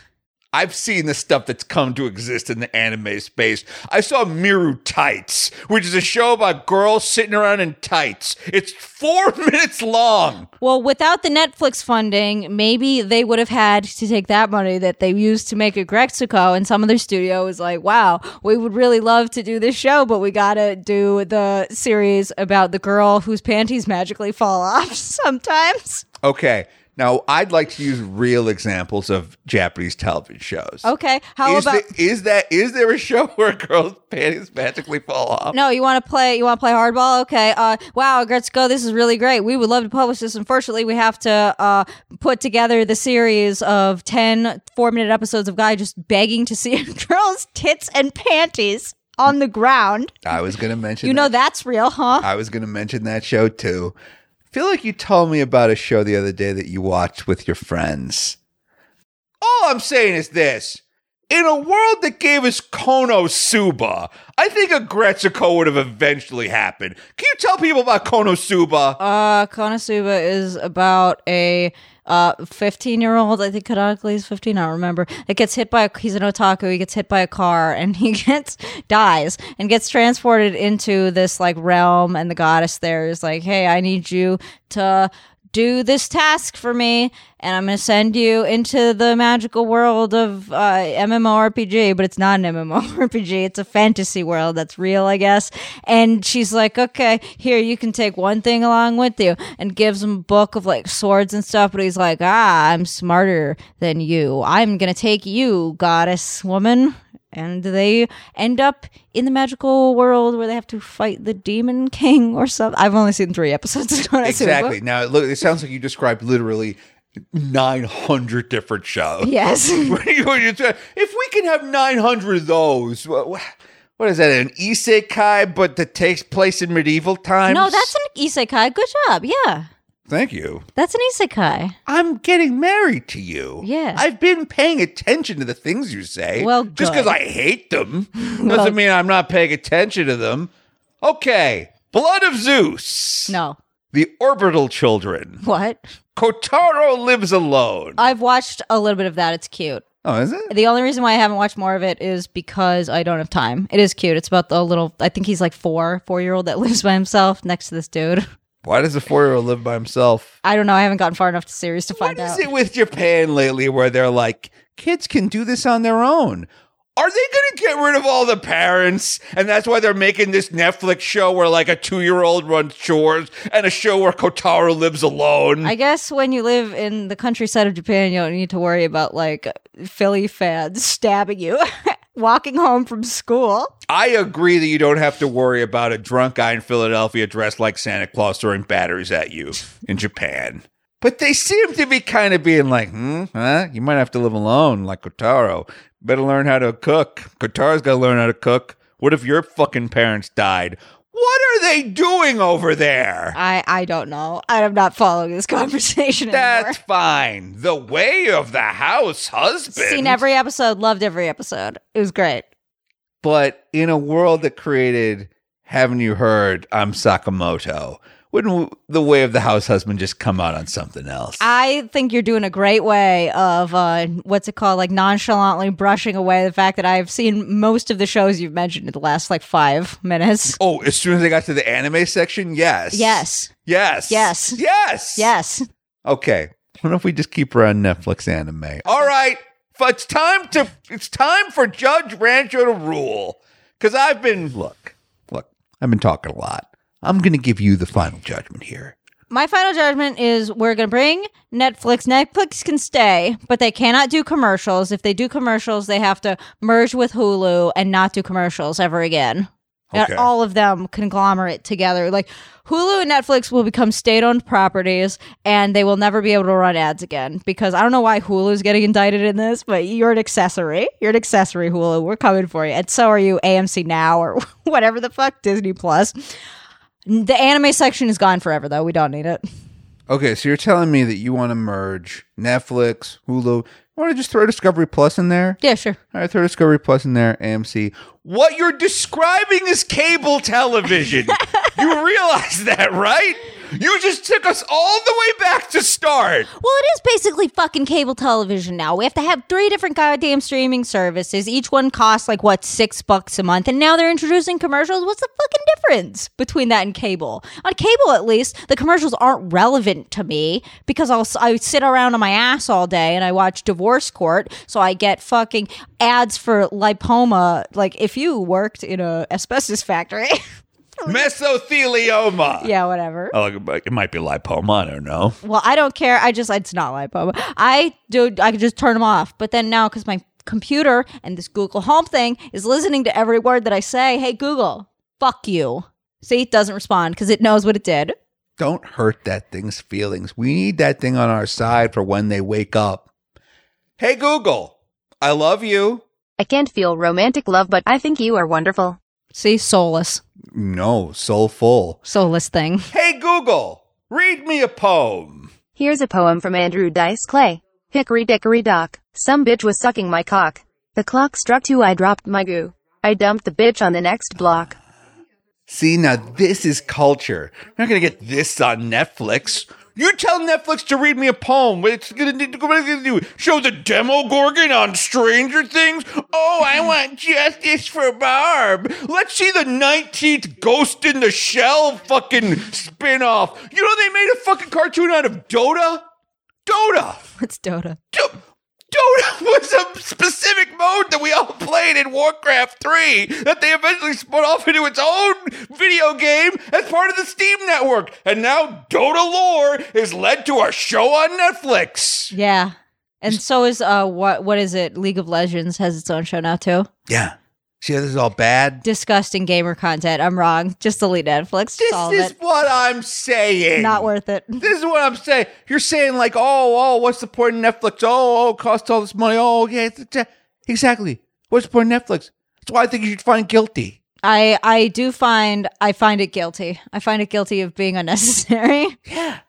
I've seen the stuff that's come to exist in the anime space. I saw Miru Tights, which is a show about girls sitting around in tights. It's four minutes long. Well, without the Netflix funding, maybe they would have had to take that money that they used to make a Aggretsuko, and some other studio was like, "Wow, we would really love to do this show, but we gotta do the series about the girl whose panties magically fall off sometimes." Okay. Now, I'd like to use real examples of Japanese television shows. Okay, how is, about? the- is that is there a show where a girl's panties magically fall off? no, you want to play? You want to play hardball? Okay. Uh, wow, Aggretsuko, this is really great. We would love to publish this. Unfortunately, we have to uh put together the series of 10 four-minute episodes of guy just begging to see a girl's tits and panties on the ground. I was going to mention. You know that's real, huh? I was going to mention that show too. Feel like you told me about a show the other day that you watched with your friends. All I'm saying is this. In a world that gave us Konosuba, I think a Aggretsuko would have eventually happened. Can you tell people about Konosuba? Uh, Konosuba is about a uh 15 year old. I think canonically he's 15. I don't remember. It gets hit by a, he's an otaku. He gets hit by a car and he gets dies and gets transported into this like realm. And the goddess there is like, hey, I need you to do this task for me and i'm going to send you into the magical world of uh, mmorpg but it's not an mmorpg it's a fantasy world that's real i guess. And she's like okay here you can take one thing along with you and gives him a book of like swords and stuff but he's like ah i'm smarter than you. I'm going to take you goddess woman and they end up in the magical world where they have to fight the demon king or something. I've only seen three episodes. Exactly. Now, look, it sounds like you described literally 900 different shows. Yes. When you- when you say, if we can have 900 of those, wha- wha- what is that, an isekai, but that takes place in medieval times? no, that's an isekai. Good job. Yeah. Thank you. That's an isekai. I'm getting married to you. Yeah. I've been paying attention to the things you say. Well, just because I hate them doesn't Well- mean I'm not paying attention to them. Okay. Blood of Zeus. No. The Orbital Children. What? Kotaro lives alone. I've watched a little bit of that. It's cute. oh, is it? The only reason why I haven't watched more of it is because I don't have time. It is cute. It's about the little, I think he's like four, four year old that lives by himself next to this dude. Why does a four year old live by himself? I don't know. I haven't gotten far enough to series to What find is out. it with Japan lately where they're like, kids can do this on their own? Are they going to get rid of all the parents? And that's why they're making this Netflix show where like a two year old runs chores and a show where Kotaro lives alone? I guess when you live in the countryside of Japan, you don't need to worry about like Philly fans stabbing you walking home from school. I agree that you don't have to worry about a drunk guy in Philadelphia dressed like Santa Claus throwing batteries at you in Japan. But they seem to be kind of being like, hmm, huh? You might have to live alone like Kotaro. Better learn how to cook. Kotaro's got to learn how to cook. What if your fucking parents died? What are they doing over there? I I don't know. I'm not following this conversation anymore. That's fine. The way of the house husband. Seen every episode, loved every episode. It was great. But in a world that created Haven't You Heard I'm Sakamoto, wouldn't the way of the house husband just come out on something else? I think you're doing a great way of uh, what's it called, like nonchalantly brushing away the fact that I've seen most of the shows you've mentioned in the last like five minutes. oh, as soon as I got to the anime section, yes. Yes, Yes. Yes. Yes. yes. Okay. What if we just keep her on Netflix anime? All right. It's time to it's time for Judge Rancho to rule. Cause I've been look, look, I've been talking a lot. I'm gonna give you the final judgment here. My final judgment is we're going to bring Netflix. Netflix can stay, but they cannot do commercials. If they do commercials, they have to merge with Hulu and not do commercials ever again. Okay. And all of them conglomerate together. Like Hulu and Netflix will become state owned properties and they will never be able to run ads again because I don't know why Hulu's getting indicted in this, but you're an accessory. You're an accessory, Hulu. We're coming for you. And so are you, AMC Now or whatever the fuck, Disney Plus. The anime section is gone forever, though. We don't need it. Okay, so you're telling me that you want to merge Netflix, Hulu. You want to just throw Discovery Plus in there? Yeah, sure. All right, throw Discovery Plus in there, AMC. What you're describing is cable television. you realize that, right? You just took us all the way back to start. Well, it is basically fucking cable television now. We have to have three different goddamn streaming services. Each one costs like what six bucks a month, and now they're introducing commercials. What's the fucking difference between that and cable? On cable, at least, the commercials aren't relevant to me because I'll I sit around on my ass all day and I watch Divorce Court, so I get fucking ads for lipoma. Like if you worked in a asbestos factory, Mesothelioma. yeah, whatever. Oh, it might be lipoma. I don't know. Well, I don't care. I just it's not lipoma. I do. I could just turn them off. But then now, because my computer and this Google Home thing is listening to every word that I say. Hey, Google, fuck you. See, it doesn't respond because it knows what it did. Don't hurt that thing's feelings. We need that thing on our side for when they wake up. Hey, Google, I love you. I can't feel romantic love, but I think you are wonderful. See, soulless, No, soulful. soulless thing. Hey, Google, read me a poem. Here's a poem from Andrew Dice Clay. Hickory dickory dock. Some bitch was sucking my cock. The clock struck two, I dropped my goo. I dumped the bitch on the next block. See, now this is culture. You're not gonna get this on Netflix. You tell Netflix to read me a poem. It's gonna? What it's gonna do? Show the Demogorgon on Stranger Things? Oh, I want justice for Barb. Let's see the 19th Ghost in the Shell fucking spin-off. You know they made a fucking cartoon out of Dota? Dota! What's Dota? Do- Dota was a specific mode that we all played in Warcraft 3 that they eventually spun off into its own video game as part of the Steam network. And now Dota lore is led to a show on Netflix. Yeah, and so is uh what what is it? League of Legends has its own show now too. Yeah. See this is all bad? Disgusting gamer content. I'm wrong. Just delete Netflix. This is it. what I'm saying. Not worth it. This is what I'm saying. You're saying like, oh, oh, what's the point of Netflix? Oh, oh, it costs all this money. Oh, yeah, exactly. What's the point of Netflix? That's why I think you should find guilty. I I do find I find it guilty. I find it guilty of being unnecessary. Yeah.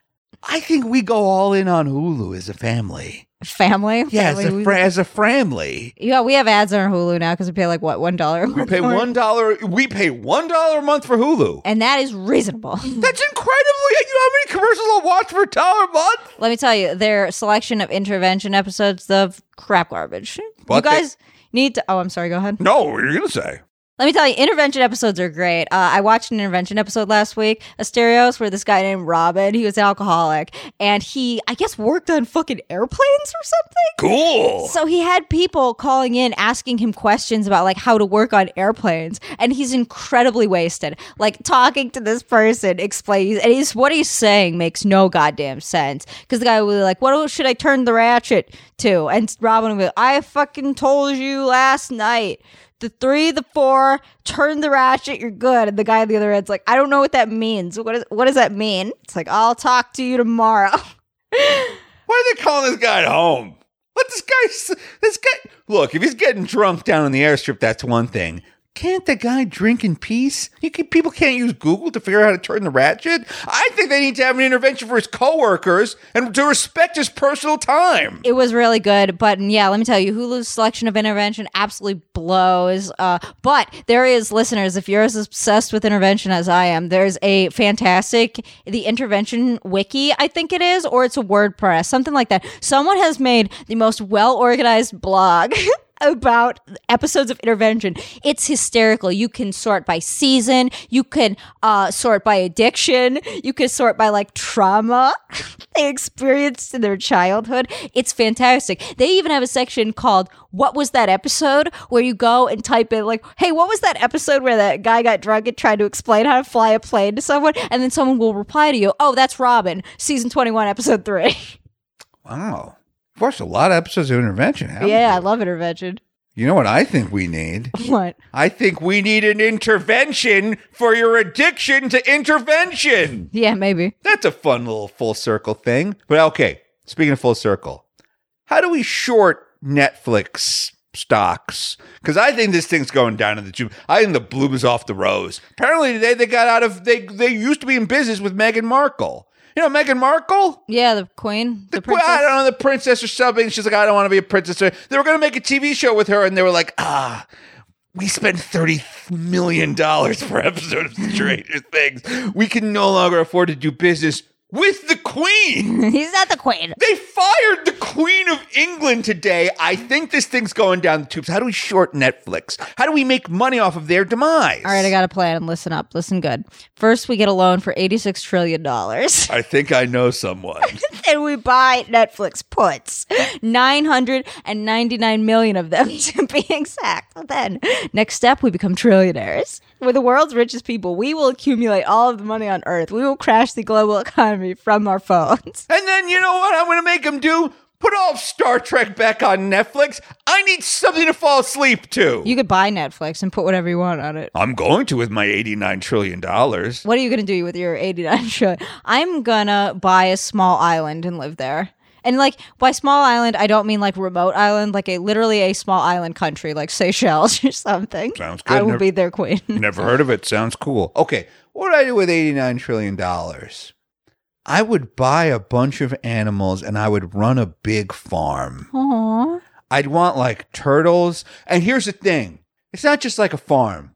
I think we go all in on Hulu as a family. Family. Yeah, as a, fra- as a family. yeah, we have ads on our Hulu now because we pay like what one dollar. We pay one dollar. We pay one dollar a month for Hulu. and that is reasonable. That's incredibly. You know how many commercials I'll watch for a dollar a month? Let me tell you, their selection of intervention episodes of crap garbage. You What the- guys need to. Oh, I'm sorry. Go ahead. No, what are you gonna say? Let me tell you, intervention episodes are great. Uh, I watched an intervention episode last week, Asterios, where this guy named Robin, he was an alcoholic, and he, I guess, worked on fucking airplanes or something. Cool. So he had people calling in asking him questions about like how to work on airplanes, and he's incredibly wasted. Like talking to this person, explains, and he's what he's saying makes no goddamn sense. Because the guy will be like, "What should I turn the ratchet to?" And Robin will be, "I fucking told you last night." The three, the four, turn the ratchet, you're good. And the guy on the other end's like, I don't know what that means. What is what does that mean? It's like, I'll talk to you tomorrow. Why are they calling this guy home? Let this guy. This guy. Look, if he's getting drunk down in the airstrip, that's one thing. Can't the guy drink in peace? Can, people can't use Google to figure out how to turn the ratchet. I think they need to have an intervention for his coworkers and to respect his personal time. It was really good, but yeah, let me tell you, Hulu's selection of intervention absolutely blows. Uh, but there is, listeners, if you're as obsessed with intervention as I am, there's a fantastic the intervention wiki, I think it is, or it's a WordPress, something like that. Someone has made the most well organized blog. About episodes of intervention, it's hysterical. You can sort by season, you can uh, sort by addiction, you can sort by like trauma they experienced in their childhood. It's fantastic. They even have a section called What Was That Episode? where you go and type in, like, hey, what was that episode where that guy got drunk and tried to explain how to fly a plane to someone? And then someone will reply to you, oh, that's Robin, season 21, episode 3. Wow. You've watched a lot of episodes of intervention, haven't yeah, I you? love intervention. You know what I think we need? What? I think we need an intervention for your addiction to intervention. Yeah, maybe. That's a fun little full circle thing. But okay, speaking of full circle, how do we short Netflix stocks? Because I think this thing's going down in the tube. I think the bloom is off the rose. Apparently today they got out of they they used to be in business with Meghan Markle. You know Meghan Markle? Yeah, the queen, the, The, princess. I don't know, the princess or something. She's like, I don't want to be a princess. They were going to make a TV show with her, and they were like, ah, we spend thirty million dollars per episode of Stranger Things. We can no longer afford to do business with the Queen. He's not the queen. They fired the Queen of England today. I think this thing's going down the tubes. How do we short Netflix? How do we make money off of their demise? All right, I got a plan. Listen up. Listen good. First, we get a loan for $86 trillion. I think I know someone. and we buy Netflix puts. 999 million of them to be exact. Then, next step, we become trillionaires. We're the world's richest people. We will accumulate all of the money on earth. We will crash the global economy from our phones. And then you know what I'm going to make them do? Put all of Star Trek back on Netflix. I need something to fall asleep to. You could buy Netflix and put whatever you want on it. I'm going to with my 89 trillion dollars. What are you going to do with your 89 trillion? I'm going to buy a small island and live there. And like by small island, I don't mean like remote island, like a literally a small island country, like Seychelles or something. Sounds good. I will Never- be their queen. Never heard of it. Sounds cool. Okay, what would I do with 89 trillion dollars? I would buy a bunch of animals and I would run a big farm. Aww. I'd want like turtles. And here's the thing it's not just like a farm.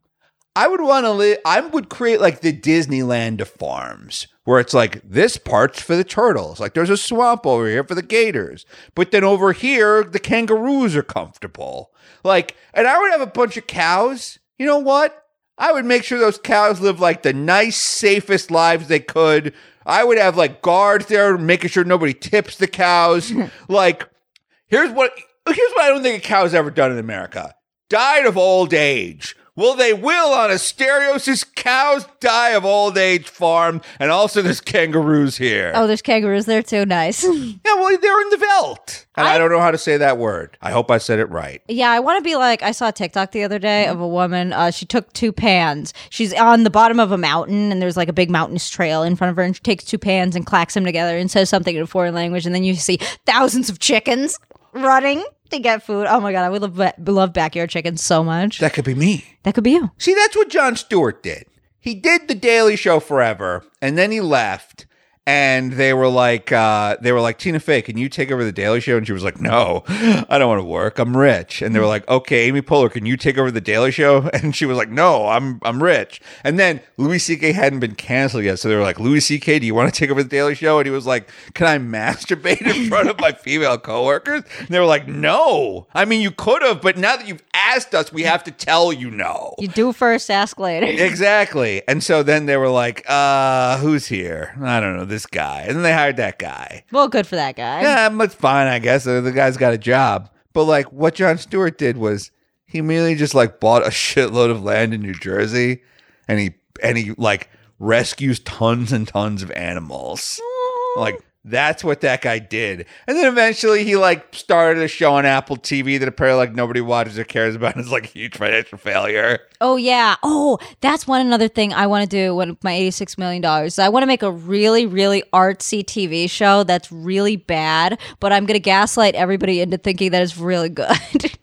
I would want to live, I would create like the Disneyland of farms where it's like this part's for the turtles. Like there's a swamp over here for the gators. But then over here, the kangaroos are comfortable. Like, and I would have a bunch of cows. You know what? I would make sure those cows live like the nice, safest lives they could. I would have like guards there making sure nobody tips the cows. like, Here's what here's what I don't think a cow's ever done in America. Died of old age. Well, they will on Asterios' cows die of old age farm, and also there's kangaroos here. Oh, there's kangaroos there too. Nice. Yeah, well, they're in the veldt. And I, I- don't know how to say that word. I hope I said it right. yeah, I want to be like I saw a TikTok the other day of a woman. Uh, she took two pans. She's on the bottom of a mountain, and there's like a big mountainous trail in front of her, and she takes two pans and clacks them together and says something in a foreign language, and then you see thousands of chickens running to get food. Oh my god, I would love love backyard chickens so much. That could be me. That could be you. See, that's what Jon Stewart did. He did the Daily Show forever, and then he left. And they were like, uh, they were like, Tina Fey, can you take over the Daily Show? And she was like, No, I don't want to work. I'm rich. And they were like, Okay, Amy Poehler, can you take over the Daily Show? And she was like, No, I'm I'm rich. And then Louis C.K. hadn't been canceled yet, so they were like, Louis C.K., do you want to take over the Daily Show? And he was like, Can I masturbate in front of my female coworkers? And they were like, No. I mean, you could have, but now that you've asked us, we have to tell you no. You do first, ask later. Exactly. And so then they were like, uh, who's here? I don't know, this guy. And then they hired that guy. Well, good for that guy. Yeah, that's fine, I guess. The guy's got a job. But like what Jon Stewart did was he merely just like bought a shitload of land in New Jersey and he and he like rescues tons and tons of animals. Like that's what that guy did. And then eventually he like started a show on Apple TV that apparently like nobody watches or cares about. It's like a huge financial failure. Oh yeah. Oh, that's one another thing I want to do with my eighty-six million dollars. I want to make a really, really artsy TV show that's really bad, but I'm gonna gaslight everybody into thinking that it's really good.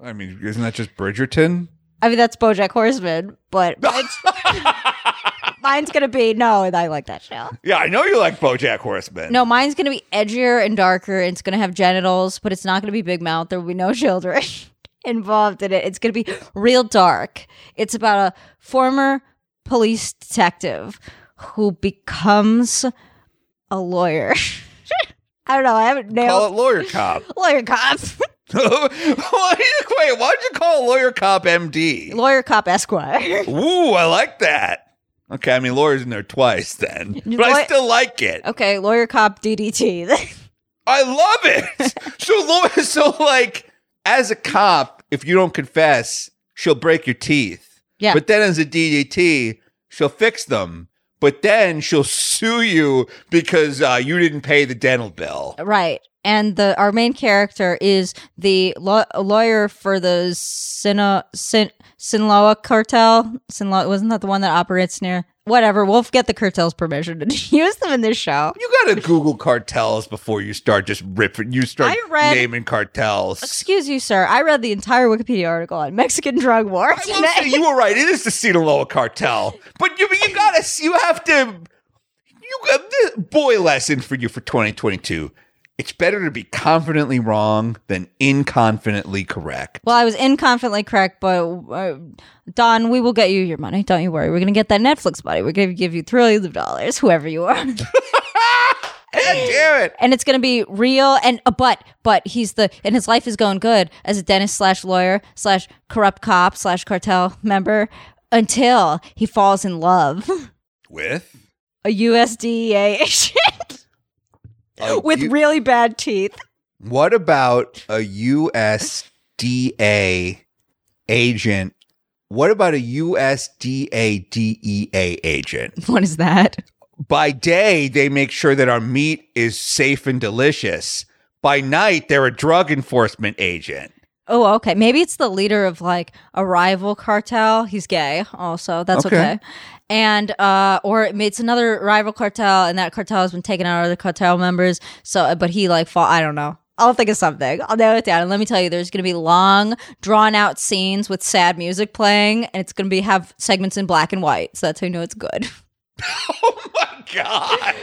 I mean, isn't that just Bridgerton? I mean, that's BoJack Horseman, but mine's gonna be no. I like that show. Yeah, I know you like BoJack Horseman. No, mine's gonna be edgier and darker. And it's gonna have genitals, but it's not gonna be big mouth. There will be no children involved in it. It's gonna be real dark. It's about a former police detective who becomes a lawyer. I don't know. I haven't call nailed it lawyer cop. lawyer cop, wait, why did you call a lawyer cop MD? lawyer cop Esquire. Ooh, I like that. Okay, I mean lawyer's in there twice then, but I still like it. Okay, lawyer cop DDT. I love it. so lawyer, so like as a cop, if you don't confess, she'll break your teeth. Yeah. But then as a DDT, she'll fix them. But then she'll sue you because uh, you didn't pay the dental bill. right. And the our main character is the law- lawyer for the Sino, Sin, Sinaloa cartel. Sinaloa wasn't that the one that operates near? Whatever. We'll get the cartel's permission to use them in this show. You gotta Google cartels before you start just ripping. You start I read- naming cartels. Excuse you, sir. I read the entire Wikipedia article on Mexican drug war. Say you were right. It is the Sinaloa cartel, but you you gotta you have to. You got boy lesson for you for 2022. It's better to be confidently wrong than inconfidently correct. Well, I was inconfidently correct, but uh, Don, we will get you your money. Don't you worry. We're going to get that Netflix money. We're going to give you trillions of dollars, whoever you are. Damn it! and it's going to be real. And uh, but but he's the and his life is going good as a dentist slash lawyer slash corrupt cop slash cartel member until he falls in love With a USDA agent a with U- really bad teeth. what about a USDA agent? What about a USDA DEA agent? What is that? By day, they make sure that our meat is safe and delicious. By night, they're a drug enforcement agent. Oh, okay. Maybe it's the leader of like a rival cartel. He's gay, also. That's okay. Okay. And uh, or it's another rival cartel, and that cartel has been taking out other cartel members. So, but he like fall. I don't know. I'll think of something. I'll nail it down. And let me tell you, there's going to be long, drawn out scenes with sad music playing, and it's going to be have segments in black and white. So that's how you know it's good. Oh my God.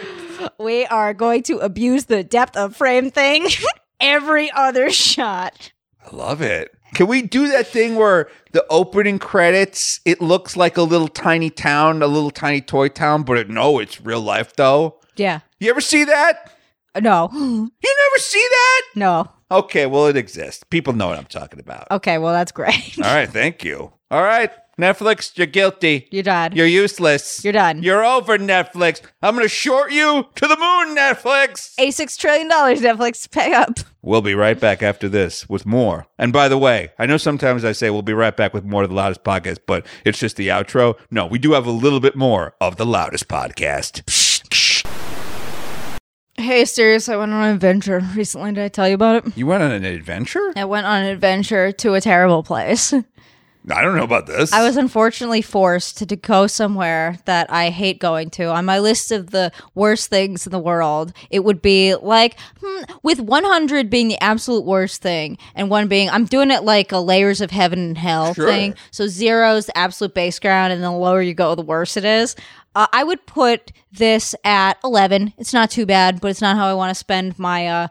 We are going to abuse the depth of frame thing every other shot. I love it. Can we do that thing where the opening credits, it looks like a little tiny town, a little tiny toy town, but it, no, it's real life though? Yeah. You ever see that? Uh, no. You never see that? No. Okay, well, it exists. People know what I'm talking about. Okay. Well, that's great. All right, thank you. All right, Netflix, you're guilty. You're done. You're useless. You're done. You're over, Netflix. I'm going to short you to the moon, Netflix. A $6 trillion, Netflix pay up. We'll be right back after this with more. And by the way, I know sometimes I say we'll be right back with more of the loudest podcast, but it's just the outro. No, we do have a little bit more of the loudest podcast. Hey, serious, I went on an adventure recently. Did I tell you about it? You went on an adventure? I went on an adventure to a terrible place. I don't know about this. I was unfortunately forced to, to go somewhere that I hate going to. On my list of the worst things in the world, it would be like, hmm, with 100 being the absolute worst thing, and one being, I'm doing it like a layers of heaven and hell Sure. thing. So zero's the absolute base ground, and the lower you go, the worse it is. Uh, I would put this at 11. It's not too bad, but it's not how I want to spend my uh,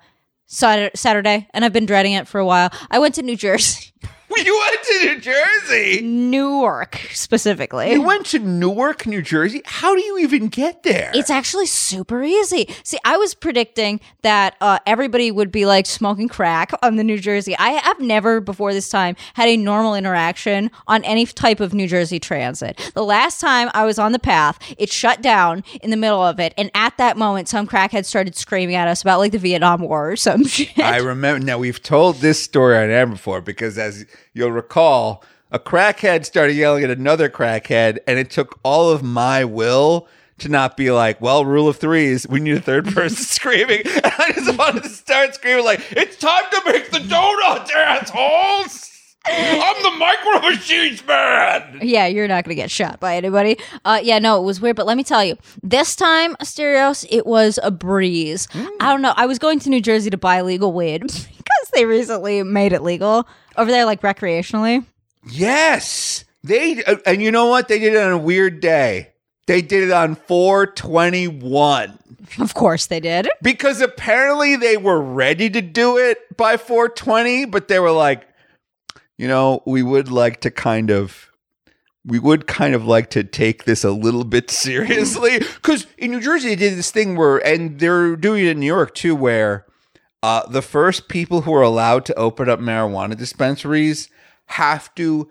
Saturday, and I've been dreading it for a while. I went to New Jersey, you went to New Jersey. Newark specifically. You went to Newark, New Jersey. How do you even get there? It's actually super easy. See, I was predicting that uh, everybody would be like smoking crack on the New Jersey. I have never before this time had a normal interaction on any type of New Jersey transit. The last time I was on the path, it shut down in the middle of it, and at that moment, some crackhead started screaming at us about like the Vietnam War or some shit. I remember. Now we've told this story on air before because, as you'll recall, a crackhead started yelling at another crackhead, and it took all of my will to not be like, "Well, rule of threes, we need a third person screaming." And I just wanted to start screaming like, "It's time to make the donuts, assholes! I'm the micro machines man." Yeah, you're not to get shot by anybody. Uh, yeah, no, it was weird. But let me tell you, this time, Asterios, it was a breeze. I don't know. I was going to New Jersey to buy legal weed they recently made it legal over there, like recreationally. Yes, they uh, and you know what? They did it on a weird day. They did it on 421. Of course they did. because apparently they were ready to do it by 420 but they were like you know we would like to kind of we would kind of like to take this a little bit seriously because in new jersey they did this thing where and they're doing it in new york too where uh, the first people who are allowed to open up marijuana dispensaries have to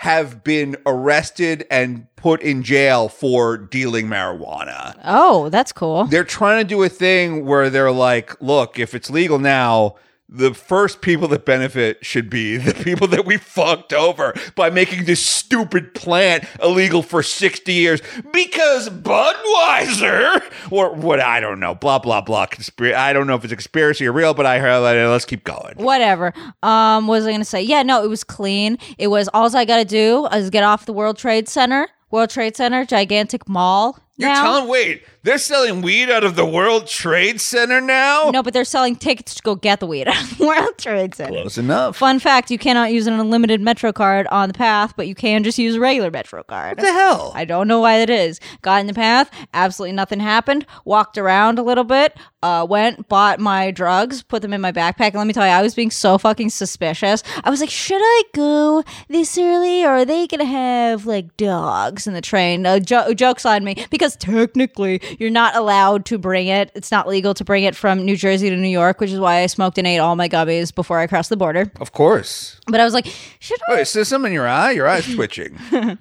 have been arrested and put in jail for dealing marijuana Oh, that's cool. they're trying to do a thing where they're like, look, if it's legal now, the first people that benefit should be the people that we fucked over by making this stupid plant illegal for 60 years because Budweiser or what I don't know, blah blah blah. Conspir- I don't know if it's a conspiracy or real, but I heard. Let's keep going. Whatever. Um, what was I gonna say? Yeah, no, it was clean. It was all I gotta do is get off the World Trade Center. World Trade Center, gigantic mall. You're now. telling wait, they're selling weed out of the World Trade Center now? No, but they're selling tickets to go get the weed at World Trade Center. Close enough. Fun fact: You cannot use an unlimited Metro card on the path, but you can just use a regular Metro card. What the hell? I don't know why that is. Got in the path, absolutely nothing happened. Walked around a little bit, uh, went, bought my drugs, put them in my backpack, and let me tell you, I was being so fucking suspicious. I was like, should I go this early, or are they gonna have like dogs in the train? Uh, jo- jokes on me because technically you're not allowed to bring it. It's not legal to bring it from New Jersey to New York, which is why I smoked and ate all my gummies before I crossed the border. of course. But I was like, should I? Is there something in your eye? Your eye's twitching.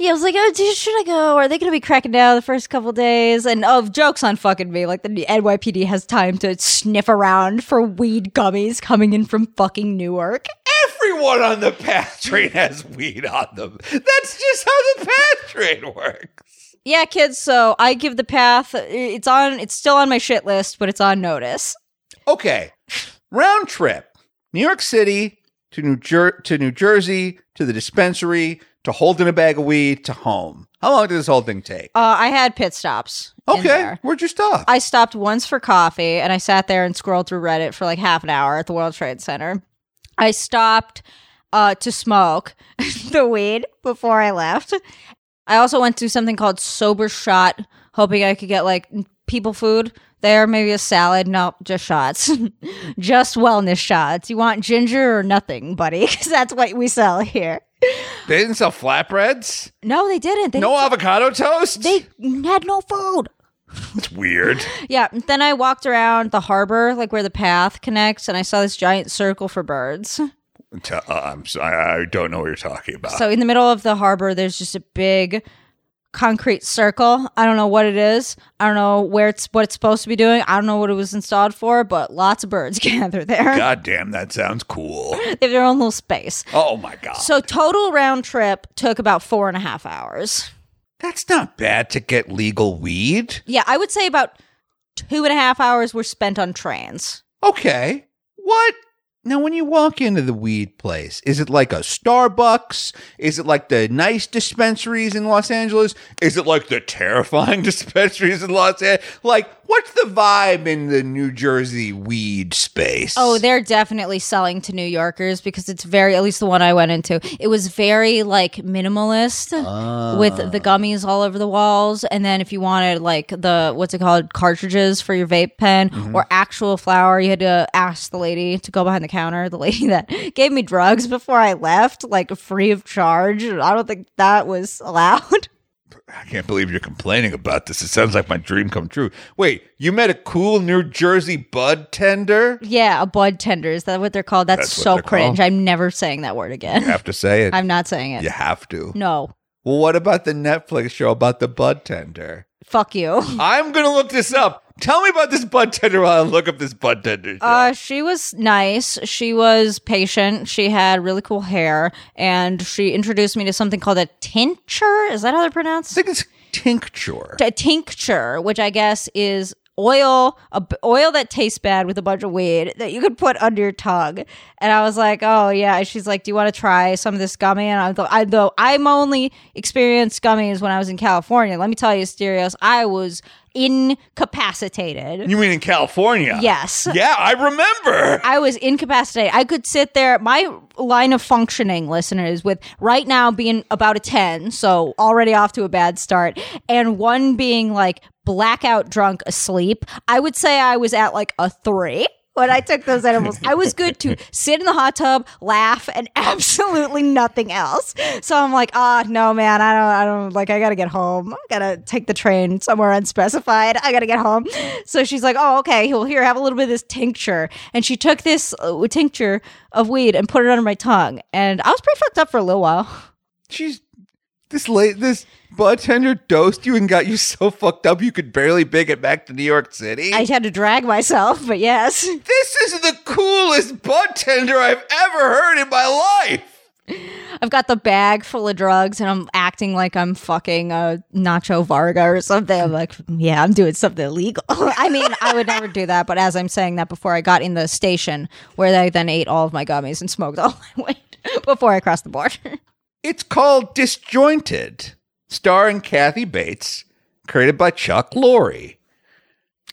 Yeah, I was like, oh, dude, should I go? Are they going to be cracking down the first couple days? And oh, jokes on fucking me. Like the NYPD has time to sniff around for weed gummies coming in from fucking Newark. Everyone on the path train has weed on them. That's just how the path train works. Yeah, kids. So I give the path. It's on. It's still on my shit list, but it's on notice. Okay, round trip: New York City to New Jer- to New Jersey to the dispensary to holding a bag of weed to home. How long did this whole thing take? Uh, I had pit stops. Okay, where'd you stop? I stopped once for coffee and I sat there and scrolled through Reddit for like half an hour at the World Trade Center. I stopped uh, to smoke the weed before I left. I also went to something called Sober Shot, hoping I could get like people food there, maybe a salad. Nope, just shots. just wellness shots. You want ginger or nothing, buddy? Because that's what we sell here. they didn't sell flatbreads. No, they didn't. They, No avocado toast. they had no food. That's weird. Yeah. Then I walked around the harbor, like where the path connects, and I saw this giant circle for birds. T- uh, I'm sorry, I don't know what you're talking about. So in the middle of the harbor, there's just a big concrete circle. I don't know what it is. I don't know where it's what it's supposed to be doing. I don't know what it was installed for, but lots of birds gather there. God damn, that sounds cool. They have their own little space. Oh my god. So total round trip took about four and a half hours. That's not bad to get legal weed. Yeah, I would say about two and a half hours were spent on trains. Okay. What? Now, when you walk into the weed place, is it like a Starbucks? Is it like the nice dispensaries in Los Angeles? Is it like the terrifying dispensaries in Los Angeles? Like, what's the vibe in the New Jersey weed space? Oh, they're definitely selling to New Yorkers because it's very, at least the one I went into, it was very like minimalist ah. with the gummies all over the walls. And then if you wanted like the, what's it called, cartridges for your vape pen mm-hmm. or actual flour, you had to ask the lady to go behind the counter, the lady that gave me drugs before I left, like free of charge. I don't think that was allowed. I can't believe you're complaining about this. It sounds like my dream come true. Wait, you met a cool New Jersey bud tender? yeah, a bud tender. Is that what they're called? That's, That's so cringe. called? I'm never saying that word again. You have to say it. I'm not saying it. you have to. No. Well, what about the Netflix show about the bud tender? Fuck you. I'm gonna look this up. Tell me about this bud tender while I look up this bud tender. show. Uh, she was nice. She was patient. She had really cool hair, and she introduced me to something called a tincture. Is that how they're pronounced? I think it's tincture. A tincture, which I guess is oil, a b- oil that tastes bad with a bunch of weed that you could put under your tongue. And I was like, oh yeah. She's like, do you want to try some of this gummy? And I thought, I though I'm only experienced gummies when I was in California. Let me tell you, Asterios, I was incapacitated. You mean in California? Yes. Yeah, I remember. I was incapacitated. I could sit there. My line of functioning, listeners, with right now being about a 10, so already off to a bad start, and one being like blackout drunk asleep, I would say I was at like a three. When I took those edibles, I was good to sit in the hot tub, laugh, and absolutely nothing else. So I'm like, ah, no, man, I don't, I don't like. I gotta get home. I gotta take the train somewhere unspecified. I gotta get home. So she's like, oh, okay. Well, here, have a little bit of this tincture, and she took this uh, tincture of weed and put it under my tongue, and I was pretty fucked up for a little while. She's This late this bartender dosed you and got you so fucked up you could barely make it back to New York City. I had to drag myself, but yes. this is the coolest bartender I've ever heard in my life. I've got the bag full of drugs and I'm acting like I'm fucking a Nacho Varga or something. I'm like, yeah, I'm doing something illegal. I mean, I would never do that, but as I'm saying that before I got in the station where I then ate all of my gummies and smoked all my weed before I crossed the border. It's called Disjointed, starring Kathy Bates, created by Chuck Lorre.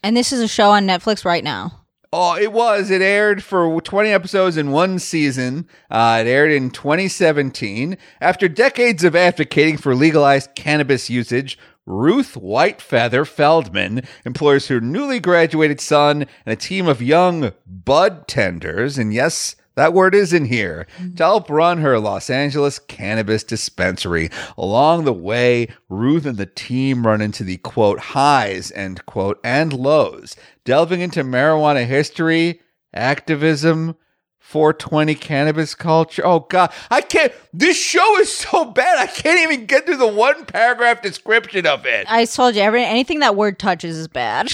And this is a show on Netflix right now. Oh, it was. It aired for 20 episodes in one season. Uh, it aired in 2017. After decades of advocating for legalized cannabis usage, Ruth Whitefeather Feldman employs her newly graduated son and a team of young bud tenders, and yes, that word is in here, mm. to help run her Los Angeles cannabis dispensary. Along the way, Ruth and the team run into the quote highs, end quote, and lows, delving into marijuana history, activism, 420 cannabis culture. Oh god, I can't this show is so bad. I can't even get through the one paragraph description of it. I told you, every, anything that word touches is bad.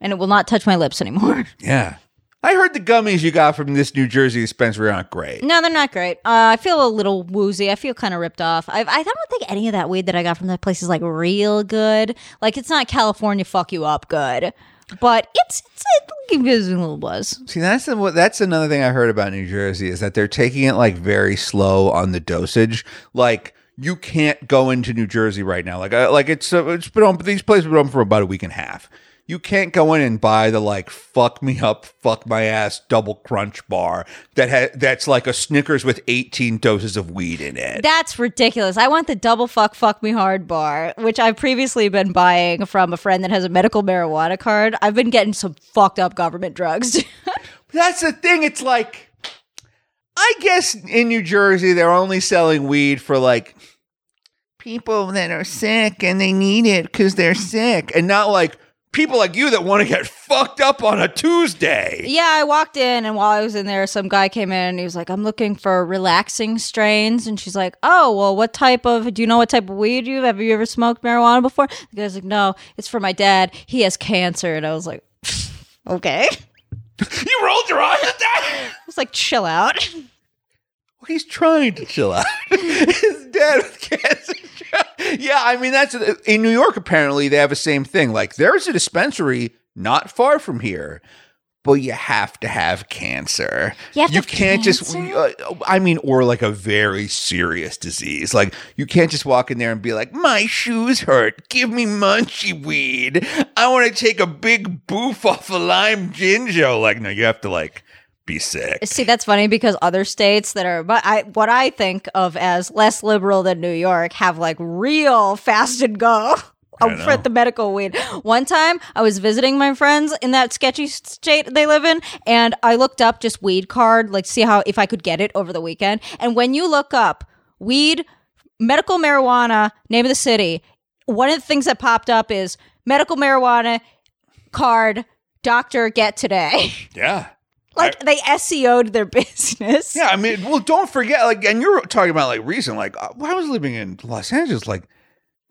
And it will not touch my lips anymore. Yeah. I heard the gummies you got from this New Jersey dispensary aren't great. No, they're not great. Uh, I feel a little woozy. I feel kind of ripped off. I, I don't think any of that weed that I got from that place is like real good. Like it's not California fuck you up good, but it's it's it gives me a little buzz. See, that's the, what that's another thing I heard about New Jersey is that they're taking it like very slow on the dosage. Like you can't go into New Jersey right now. Like uh, like it's uh, it's been on these places have been open for about a week and a half. You can't go in and buy the like fuck me up, fuck my ass double crunch bar that ha- that's like a Snickers with 18 doses of weed in it. That's ridiculous. I want the double fuck fuck me hard bar, which I've previously been buying from a friend that has a medical marijuana card. I've been getting some fucked up government drugs. That's the thing. It's like, I guess in New Jersey, they're only selling weed for like people that are sick and they need it because they're sick and not like people like you that want to get fucked up on a Tuesday. yeah, I walked in and while I was in there, some guy came in and he was like, I'm looking for relaxing strains. And she's like, Oh, well, what type of, do you know what type of weed you have? Have you ever smoked marijuana before? The guy's like, No, it's for my dad. He has cancer. And I was like, Okay. You rolled your eyes at that? I was like, Chill out. Well, he's trying to chill out. His dad with cancer. yeah, I mean that's in New York. Apparently, they have the same thing. Like there's a dispensary not far from here, but you have to have cancer. You have to can't just. Uh, I mean, or like a very serious disease. Like you can't just walk in there and be like, "My shoes hurt. Give me munchy weed. I want to take a big boof off a lime ginger." Like, no, you have to like be sick. See, that's funny because other states that are, but I, what I think of as less liberal than New York have like real fast and go. For the medical weed. One time I was visiting my friends in that sketchy state they live in, and I looked up just weed card, like see how if I could get it over the weekend. And when you look up weed, medical marijuana, name of the city, one of the things that popped up is medical marijuana card, doctor get today. Yeah. Like they SEO'd their business. Yeah, I mean, well, don't forget, like, and you're talking about like recent, like, uh, I was living in Los Angeles, like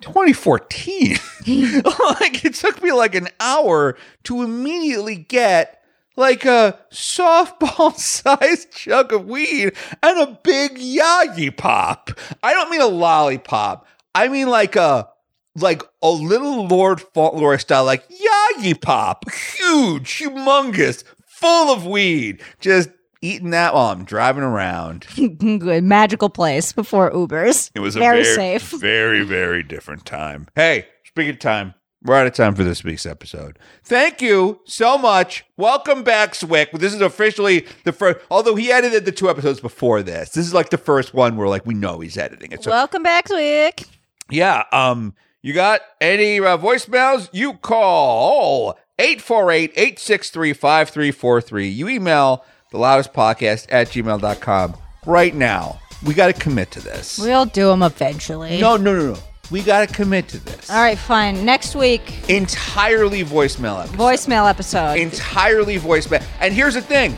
2014. like, it took me like an hour to immediately get like a softball sized chunk of weed and a big Yagi pop. I don't mean a lollipop. I mean like a like a little Lord Fauntleroy style, like Yagi pop, huge, humongous, full of weed. Just eating that while I'm driving around. Good magical place before Ubers. It was a very, very, safe. very, very different time. Hey, speaking of time, we're out of time for this week's episode. Thank you so much. Welcome back, Swick. This is officially the first, although he edited the two episodes before this. This is like the first one where like we know he's editing it. So Welcome back, Swick. yeah, um, you got any uh, voicemails? You call 848-863-5343. You email the loudest podcast at gmail.com right now. We got to commit to this. We'll do them eventually. No, no, no, no. We got to commit to this. All right, fine. Next week, Entirely voicemail episode. voicemail episode. Entirely voicemail. And here's the thing,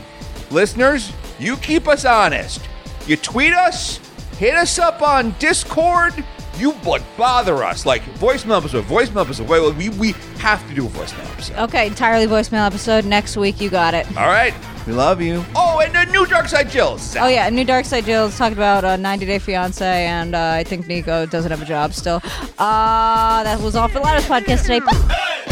listeners, you keep us honest. You tweet us, hit us up on Discord. You like bother us, like voicemail episode, voicemail episode. Wait, we we have to do a voicemail episode. Okay, entirely voicemail episode next week. You got it. All right. We love you. Oh, and a new Dark Side Jill's. Oh yeah, new Dark Side Jill's talking about uh, 90 Day Fiance, and uh, I think Nico doesn't have a job still. Uh, that was all for the Loudest podcast today.